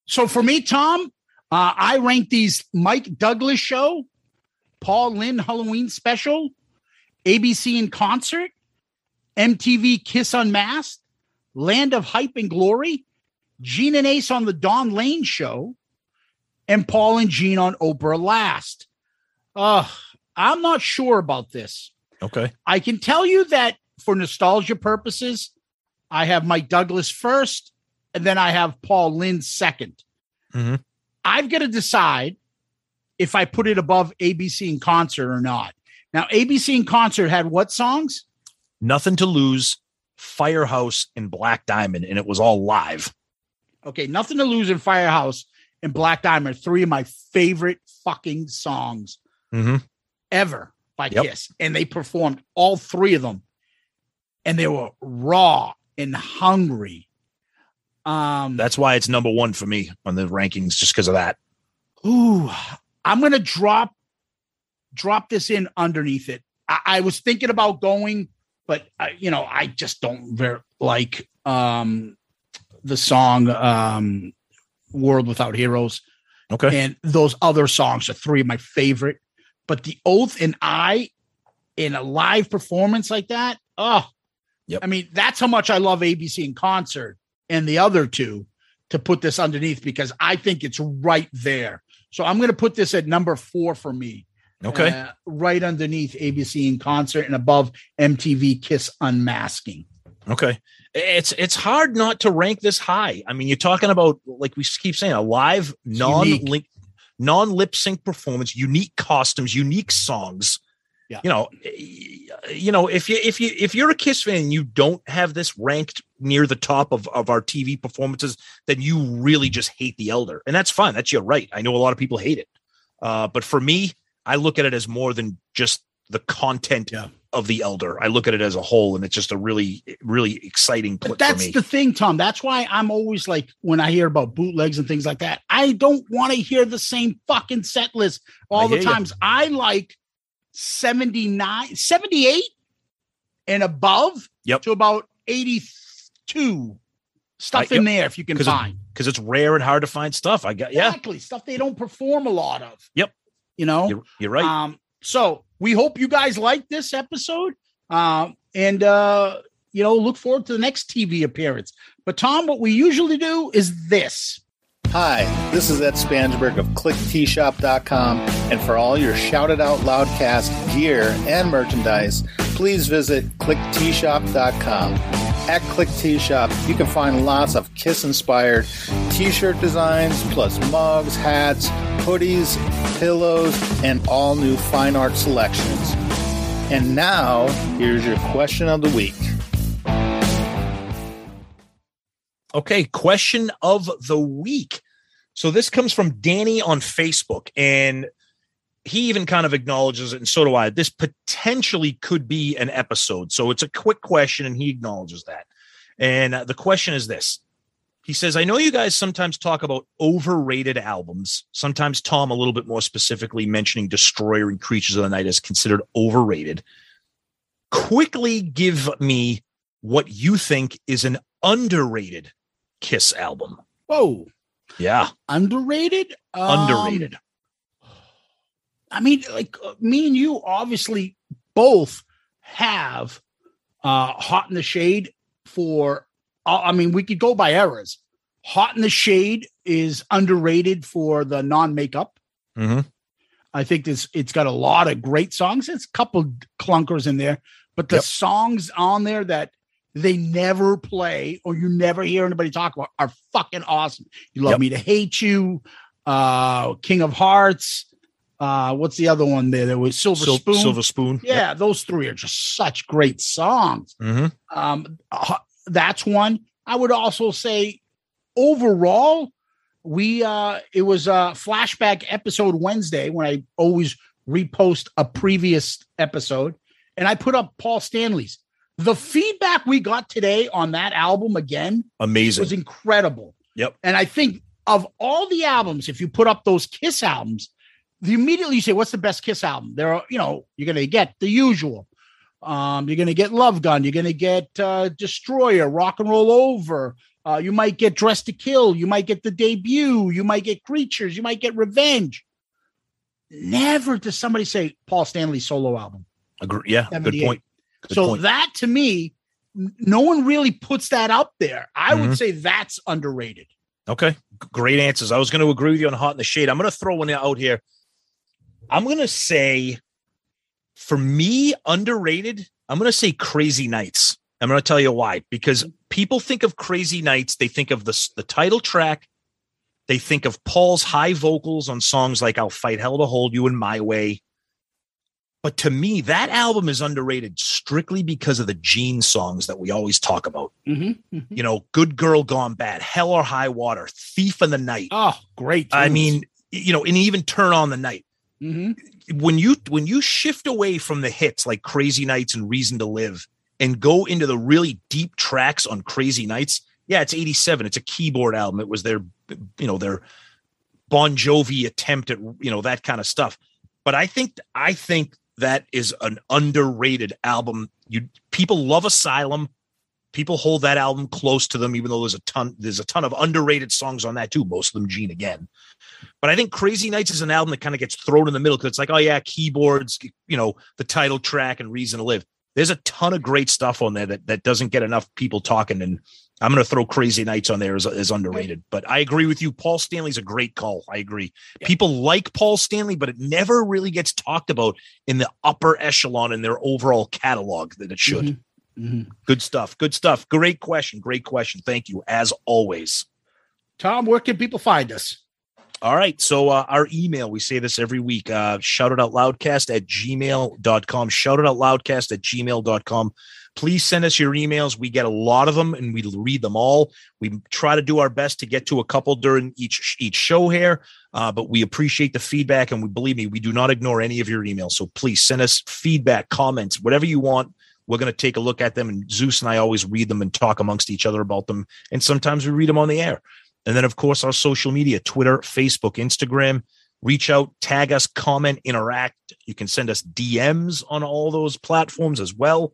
So for me, Tom, uh, I rank these Mike Douglas show, Paul Lynde Halloween special, ABC in concert, MTV Kiss Unmasked, Land of Hype and Glory, Gene and Ace on the Don Lane show, and Paul and Gene on Oprah Last. Uh, I'm not sure about this. Okay. I can tell you that for nostalgia purposes, I have Mike Douglas first, and then I have Paul Lynde 2nd Mhm. I've got to decide if I put it above ABC in concert or not. Now, ABC in concert had what songs? Nothing to lose, Firehouse and Black Diamond, and it was all live. Okay, Nothing to Lose in Firehouse and Black Diamond, are three of my favorite fucking songs Mm-hmm. ever by Yep. Kiss. And they performed all three of them. And they were raw and hungry. Um That's why it's number one for me on the rankings, just because of that. Ooh, I'm gonna drop drop this in underneath it. I, I was thinking about going, but uh, you know, I just don't very like um the song um World Without Heroes. Okay. And those other songs are three of my favorite. But the Oath and I in a live performance like that, oh, I mean, that's how much I love ABC in concert and the other two to put this underneath because I think it's right there. So I'm going to put this at number four for me. Okay. Uh, right underneath ABC in concert and above MTV Kiss Unmasking. Okay. It's it's hard not to rank this high. I mean, you're talking about like we keep saying a live non link non lip sync performance, unique costumes, unique songs. Yeah. You know, eh, you know, if you if you if you're a Kiss fan and you don't have this ranked near the top of, of our TV performances, then you really just hate the elder. And that's fine. That's your right. I know a lot of people hate it. Uh, but for me, I look at it as more than just the content of the elder. I look at it as a whole, and it's just a really, really exciting clip But that's the thing, Tom. That's why I'm always like, when I hear about bootlegs and things like that, I don't want to hear the same fucking set list all I the times. I like 79, 78 and above yep. to about 82 stuff in yep. there if you can find. because it's rare and hard to find stuff. I got yeah. Exactly. Stuff they don't perform a lot of. Yep. You know, You're, you're right. Um, so we hope you guys like this episode. Um, and uh, you know, look forward to the next TV appearance. But Tom, what we usually do is this. Hi, this is Ed Spansberg of ClickTshop.com, and for all your Shout It Out Loudcast gear and merchandise, please visit ClickTshop.com. At Click T Shop, you can find lots of Kiss inspired t shirt designs, plus mugs, hats, hoodies, pillows, and all new fine art selections. And now, here's your question of the week. Okay, question of the week. So this comes from Danny on Facebook, and he even kind of acknowledges it, and so do I. This potentially could be an episode. So it's a quick question, and he acknowledges that. And uh, the question is this He says, I know you guys sometimes talk about overrated albums. Sometimes Tom, a little bit more specifically, mentioning Destroyer and Creatures of the Night is considered overrated. Quickly give me what you think is an underrated Kiss album. Whoa. Yeah. Underrated? Um, Underrated. I mean, like uh, me and you obviously both have uh Hot in the Shade for uh, I mean, we could go by eras. Hot in the Shade is underrated for the non-makeup. Mm-hmm. I think this it's got a lot of great songs. It's a couple clunkers in there, but the Yep. songs on there that they never play or you never hear anybody talk about are fucking awesome. You love Yep. me to hate you, uh, King of Hearts, Uh, what's the other one there? There was Silver Sil- Spoon. Silver Spoon. Yeah, those three are just such great songs. hmm Um, uh, that's one. I would also say overall, we uh it was a flashback episode Wednesday when I always repost a previous episode, and I put up Paul Stanley's. The feedback we got today on that album again Amazing. was incredible. Yep. And I think of all the albums, if you put up those Kiss albums, you immediately you say, "What's the best Kiss album?" There are, you know, you're gonna get the usual. Um, you're gonna get Love Gun. You're gonna get uh, Destroyer, Rock and Roll Over. Uh, you might get Dressed to Kill. You might get the debut. You might get Creatures. You might get Revenge. Never does somebody say Paul Stanley solo album. Agree. Yeah. Good point. Good so point. that to me, no one really puts that up there. I Mhm. would say that's underrated. Okay, great answers. I was going to agree with you on Hot in the Shade. I'm going to throw one out here. I'm going to say, for me, underrated. I'm going to say Crazy Nights. I'm going to tell you why. Because people think of Crazy Nights, they think of the the title track. They think of Paul's high vocals on songs like "I'll Fight Hell to Hold You" and "My Way." But to me, that album is underrated strictly because of the Gene songs that we always talk about Mm-hmm. you know, Good Girl Gone Bad, Hell or High Water, Thief in the Night. Oh, great! I mean, you know, and even Turn on the Night. Mhm. When you when you shift away from the hits like Crazy Nights and Reason to Live and go into the really deep tracks on Crazy Nights, yeah, it's 87. It's a keyboard album. It was their you know, their Bon Jovi attempt at, you know, that kind of stuff. But I think I think that is an underrated album. You people love Asylum people hold that album close to them, even though there's a ton there's a ton of underrated songs on that too. Most of them Gene again. But I think Crazy Nights is an album that kind of gets thrown in the middle because it's like, oh yeah, keyboards, you know, the title track and Reason to Live. There's a ton of great stuff on there that, that doesn't get enough people talking. And I'm going to throw Crazy Nights on there as, as underrated. But I agree with you. Paul Stanley's a great call. I agree. People like Paul Stanley, but it never really gets talked about in the upper echelon in their overall catalog that it should. Mhm. Good stuff. Good stuff. Great question. Great question. Thank you, as always. Tom, where can people find us? All right. So uh, our email, we say this every week. Uh, shout it out loudcast at gmail.com. Shout it out loudcast at gmail.com. Please send us your emails. We get a lot of them and we read them all. We try to do our best to get to a couple during each each show here, uh, but we appreciate the feedback and we believe me, we do not ignore any of your emails. So please send us feedback, comments, whatever you want. We're going to take a look at them, and Zeus and I always read them and talk amongst each other about them. And sometimes we read them on the air. And then, of course, our social media Twitter, Facebook, Instagram. Reach out, tag us, comment, interact. You can send us DMs on all those platforms as well.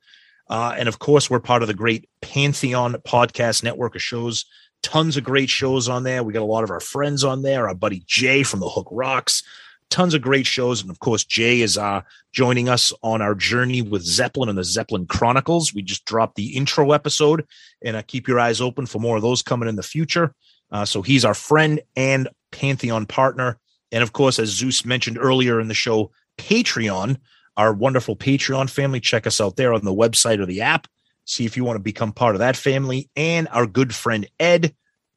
Uh, and of course, we're part of the great Pantheon podcast network of shows. Tons of great shows on there. We got a lot of our friends on there. Our buddy Jay from the Hook Rocks. Tons of great shows. And of course, Jay is uh, joining us on our journey with Zeppelin and the Zeppelin Chronicles. We just dropped the intro episode, and uh, keep your eyes open for more of those coming in the future. Uh, so he's our friend and Pantheon partner. And of course, as Zeus mentioned earlier in the show, Patreon, our wonderful Patreon family. Check us out there on the website or the app. See if you want to become part of that family. And our good friend Ed,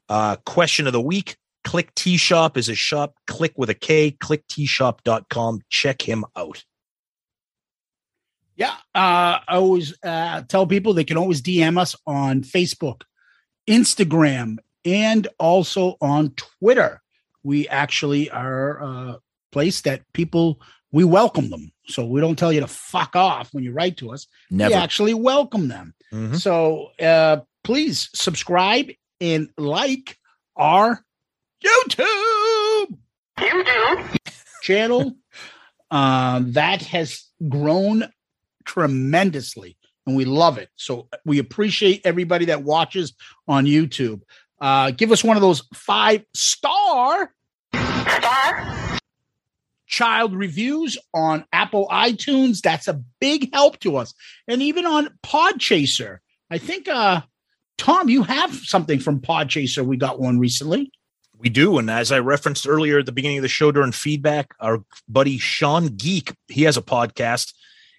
uh, question of the week. Click T Shop is a shop. Click with a K, clicktshop.com. Check him out. Yeah, uh, I always uh, tell people they can always DM us on Facebook, Instagram, and also on Twitter. We actually are a place that people we welcome them, so we don't tell you to fuck off when you write to us. Never. We actually welcome them. Mhm. So uh, please subscribe and like our YouTube YouTube channel. Um, <laughs> that has grown tremendously and we love it. So we appreciate everybody that watches on YouTube. Uh, give us one of those five star star child reviews on Apple iTunes. That's a big help to us. And even on Podchaser. I think uh Tom, you have something from Podchaser. We got one recently. We do. And as I referenced earlier at the beginning of the show during feedback, our buddy Sean Geek, he has a podcast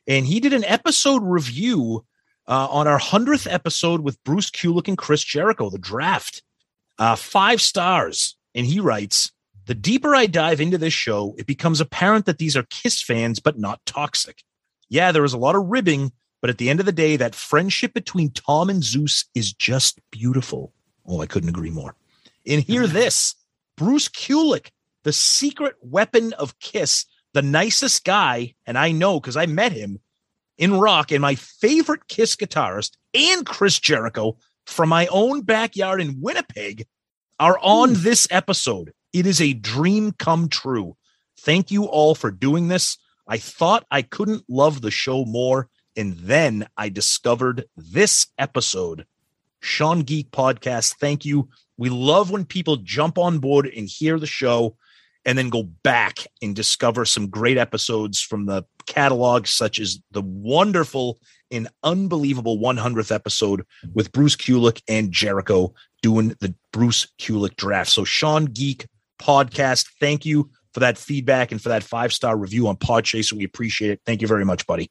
and he did an episode review uh, on our 100th episode with Bruce Kulick and Chris Jericho, the draft. Uh, five stars. And he writes, The deeper I dive into this show, it becomes apparent that these are Kiss fans, but not toxic. Yeah, there is a lot of ribbing, but at the end of the day, that friendship between Tom and Zeus is just beautiful. Oh, I couldn't agree more. And hear <laughs> this Bruce Kulick, the secret weapon of Kiss, the nicest guy, and I know because I met him in rock, and my favorite Kiss guitarist, and Chris Jericho from my own backyard in Winnipeg are on hmm. this episode. It is a dream come true. Thank you all for doing this. I thought I couldn't love the show more, and then I discovered this episode. Sean Geek Podcast, thank you. We love when people jump on board and hear the show and then go back and discover some great episodes from the catalog, such as the wonderful and unbelievable 100th episode with Bruce Kulick and Jericho doing the Bruce Kulick draft. So, Sean Geek podcast, thank you for that feedback and for that five star review on Podchaser. We appreciate it. Thank you very much, buddy.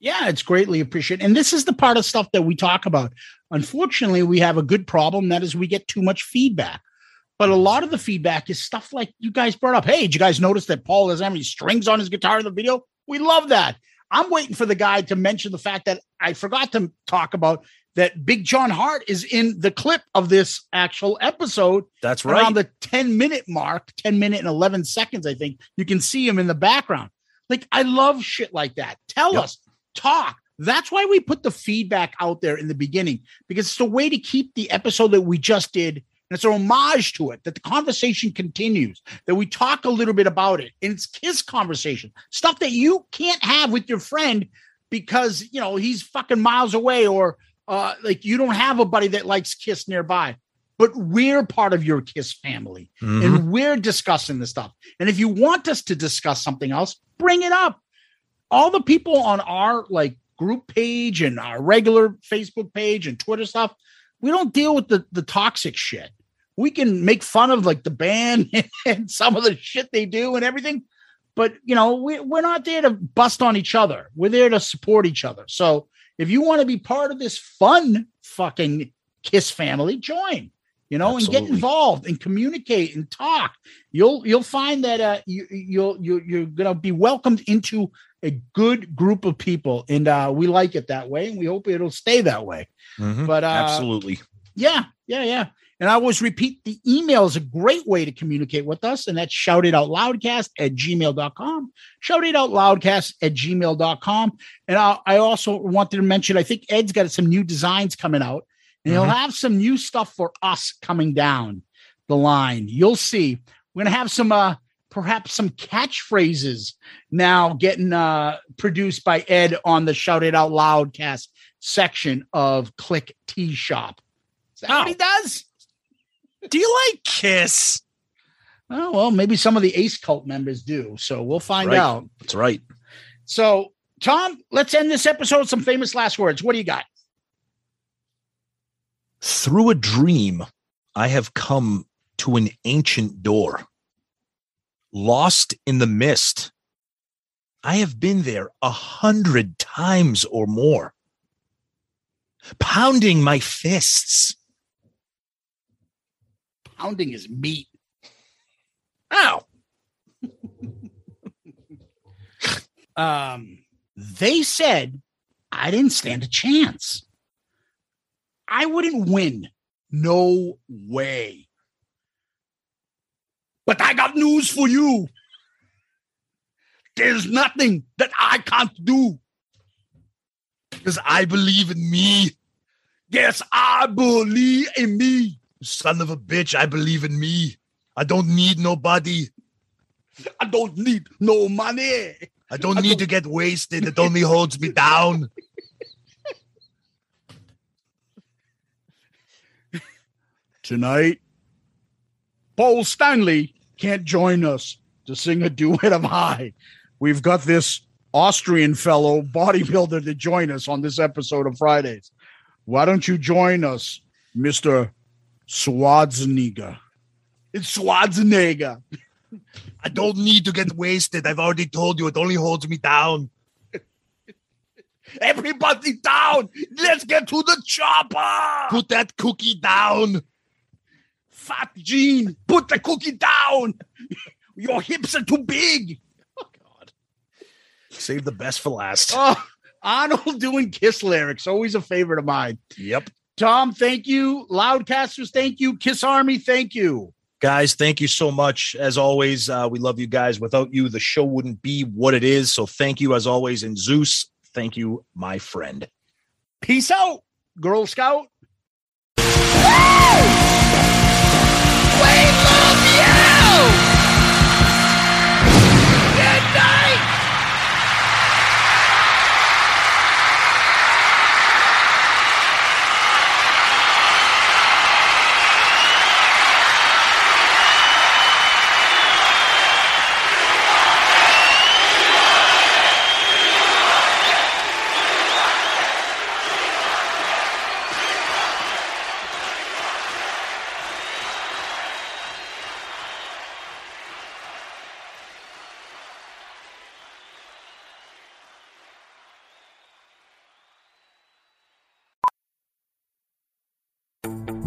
Yeah, it's greatly appreciated. And this is the part of stuff that we talk about. Unfortunately, we have a good problem that is we get too much feedback. But a lot of the feedback is stuff like you guys brought up. Hey, did you guys notice that Paul doesn't have any strings on his guitar in the video? We love that. I'm waiting for the guy to mention the fact that I forgot to talk about that Big John Harte is in the clip of this actual episode. That's right. Around the 10 minute mark, 10 minute and 11 seconds, I think. You can see him in the background. Like, I love shit like that. Tell Yep. us, talk. That's why we put the feedback out there in the beginning because it's a way to keep the episode that we just did. And it's a homage to it that the conversation continues, that we talk a little bit about it. And it's kiss conversation, stuff that you can't have with your friend because, you know, he's fucking miles away or uh, like you don't have a buddy that likes kiss nearby. But we're part of your kiss family Mhm. and we're discussing this stuff. And if you want us to discuss something else, bring it up all the people on our like group page and our regular Facebook page and Twitter stuff, we don't deal with the the toxic shit. We can make fun of like the band <laughs> and some of the shit they do and everything, but you know, we, we're not there to bust on each other. We're there to support each other. So if you want to be part of this fun fucking Kiss family, join. You know, and get involved and communicate and talk. You'll you'll find that uh, you you'll you you're gonna be welcomed into a good group of people, and uh, we like it that way, and we hope it'll stay that way. Mhm. But uh, absolutely. yeah, yeah, yeah. And I always repeat the email is a great way to communicate with us, and that's shout it out loudcast at gmail.com. Shout it out loudcast at gmail.com. And I, I also wanted to mention, I think Ed's got some new designs coming out, and he'll Mhm. have some new stuff for us coming down the line. You'll see. We're gonna have some uh perhaps some catchphrases now getting uh produced by Ed on the Shout It Out Loudcast section of Click T Shop. Is that what he does? Do you like Kiss? Oh, well, maybe some of the Ace Cult members do. So we'll find Right. out. That's right. So, Tom, let's end this episode with some famous last words. What do you got? Through a dream, I have come to an ancient door. Lost in the mist, I have been there a hundred times or more, pounding my fists. Pounding his meat. Ow. <laughs> Um, they said I didn't stand a chance. I wouldn't win. No way. But I got news for you. There's nothing that I can't do. Because I believe in me. Yes, I believe in me. Son of a bitch, I believe in me. I don't need nobody. I don't need no money. I don't need to get wasted. It only holds me down. <laughs> Tonight, Paul Stanley can't join us to sing a duet of high. We've got this Austrian fellow bodybuilder to join us on this episode of Fridays. Why don't you join us, Mr. Schwarzenegger? It's Schwarzenegger. I don't need to get wasted. I've already told you it only holds me down. <laughs> Everybody down. Let's get to the chopper. Put that cookie down. Fat Gene, put the cookie down. <laughs> Your hips are too big. Oh, God, Save the best for last. Oh, Arnold doing Kiss lyrics, always a favorite of mine. Yep. Tom, thank you. Loudcasters, thank you. Kiss Army, thank you. Guys, thank you so much. As always, uh, we love you guys. Without you, the show wouldn't be what it is. So thank you, as always. And Zeus, thank you, my friend. Peace out, Girl Scout.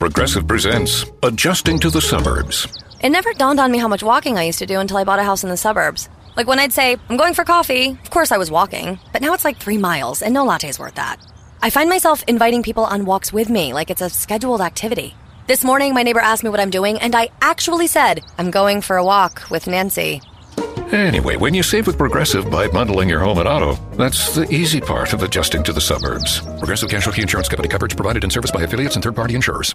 Progressive presents Adjusting to the Suburbs. It never dawned on me how much walking I used to do until I bought a house in the suburbs. Like when I'd say, I'm going for coffee, of course I was walking, but now it's like three miles, and no latte's worth that. I find myself inviting people on walks with me like it's a scheduled activity. This morning, my neighbor asked me what I'm doing, and I actually said, I'm going for a walk with Nancy. Anyway, when you save with Progressive by bundling your home and auto, that's the easy part of adjusting to the suburbs. Progressive Casualty Insurance Company coverage provided in service by affiliates and third party insurers.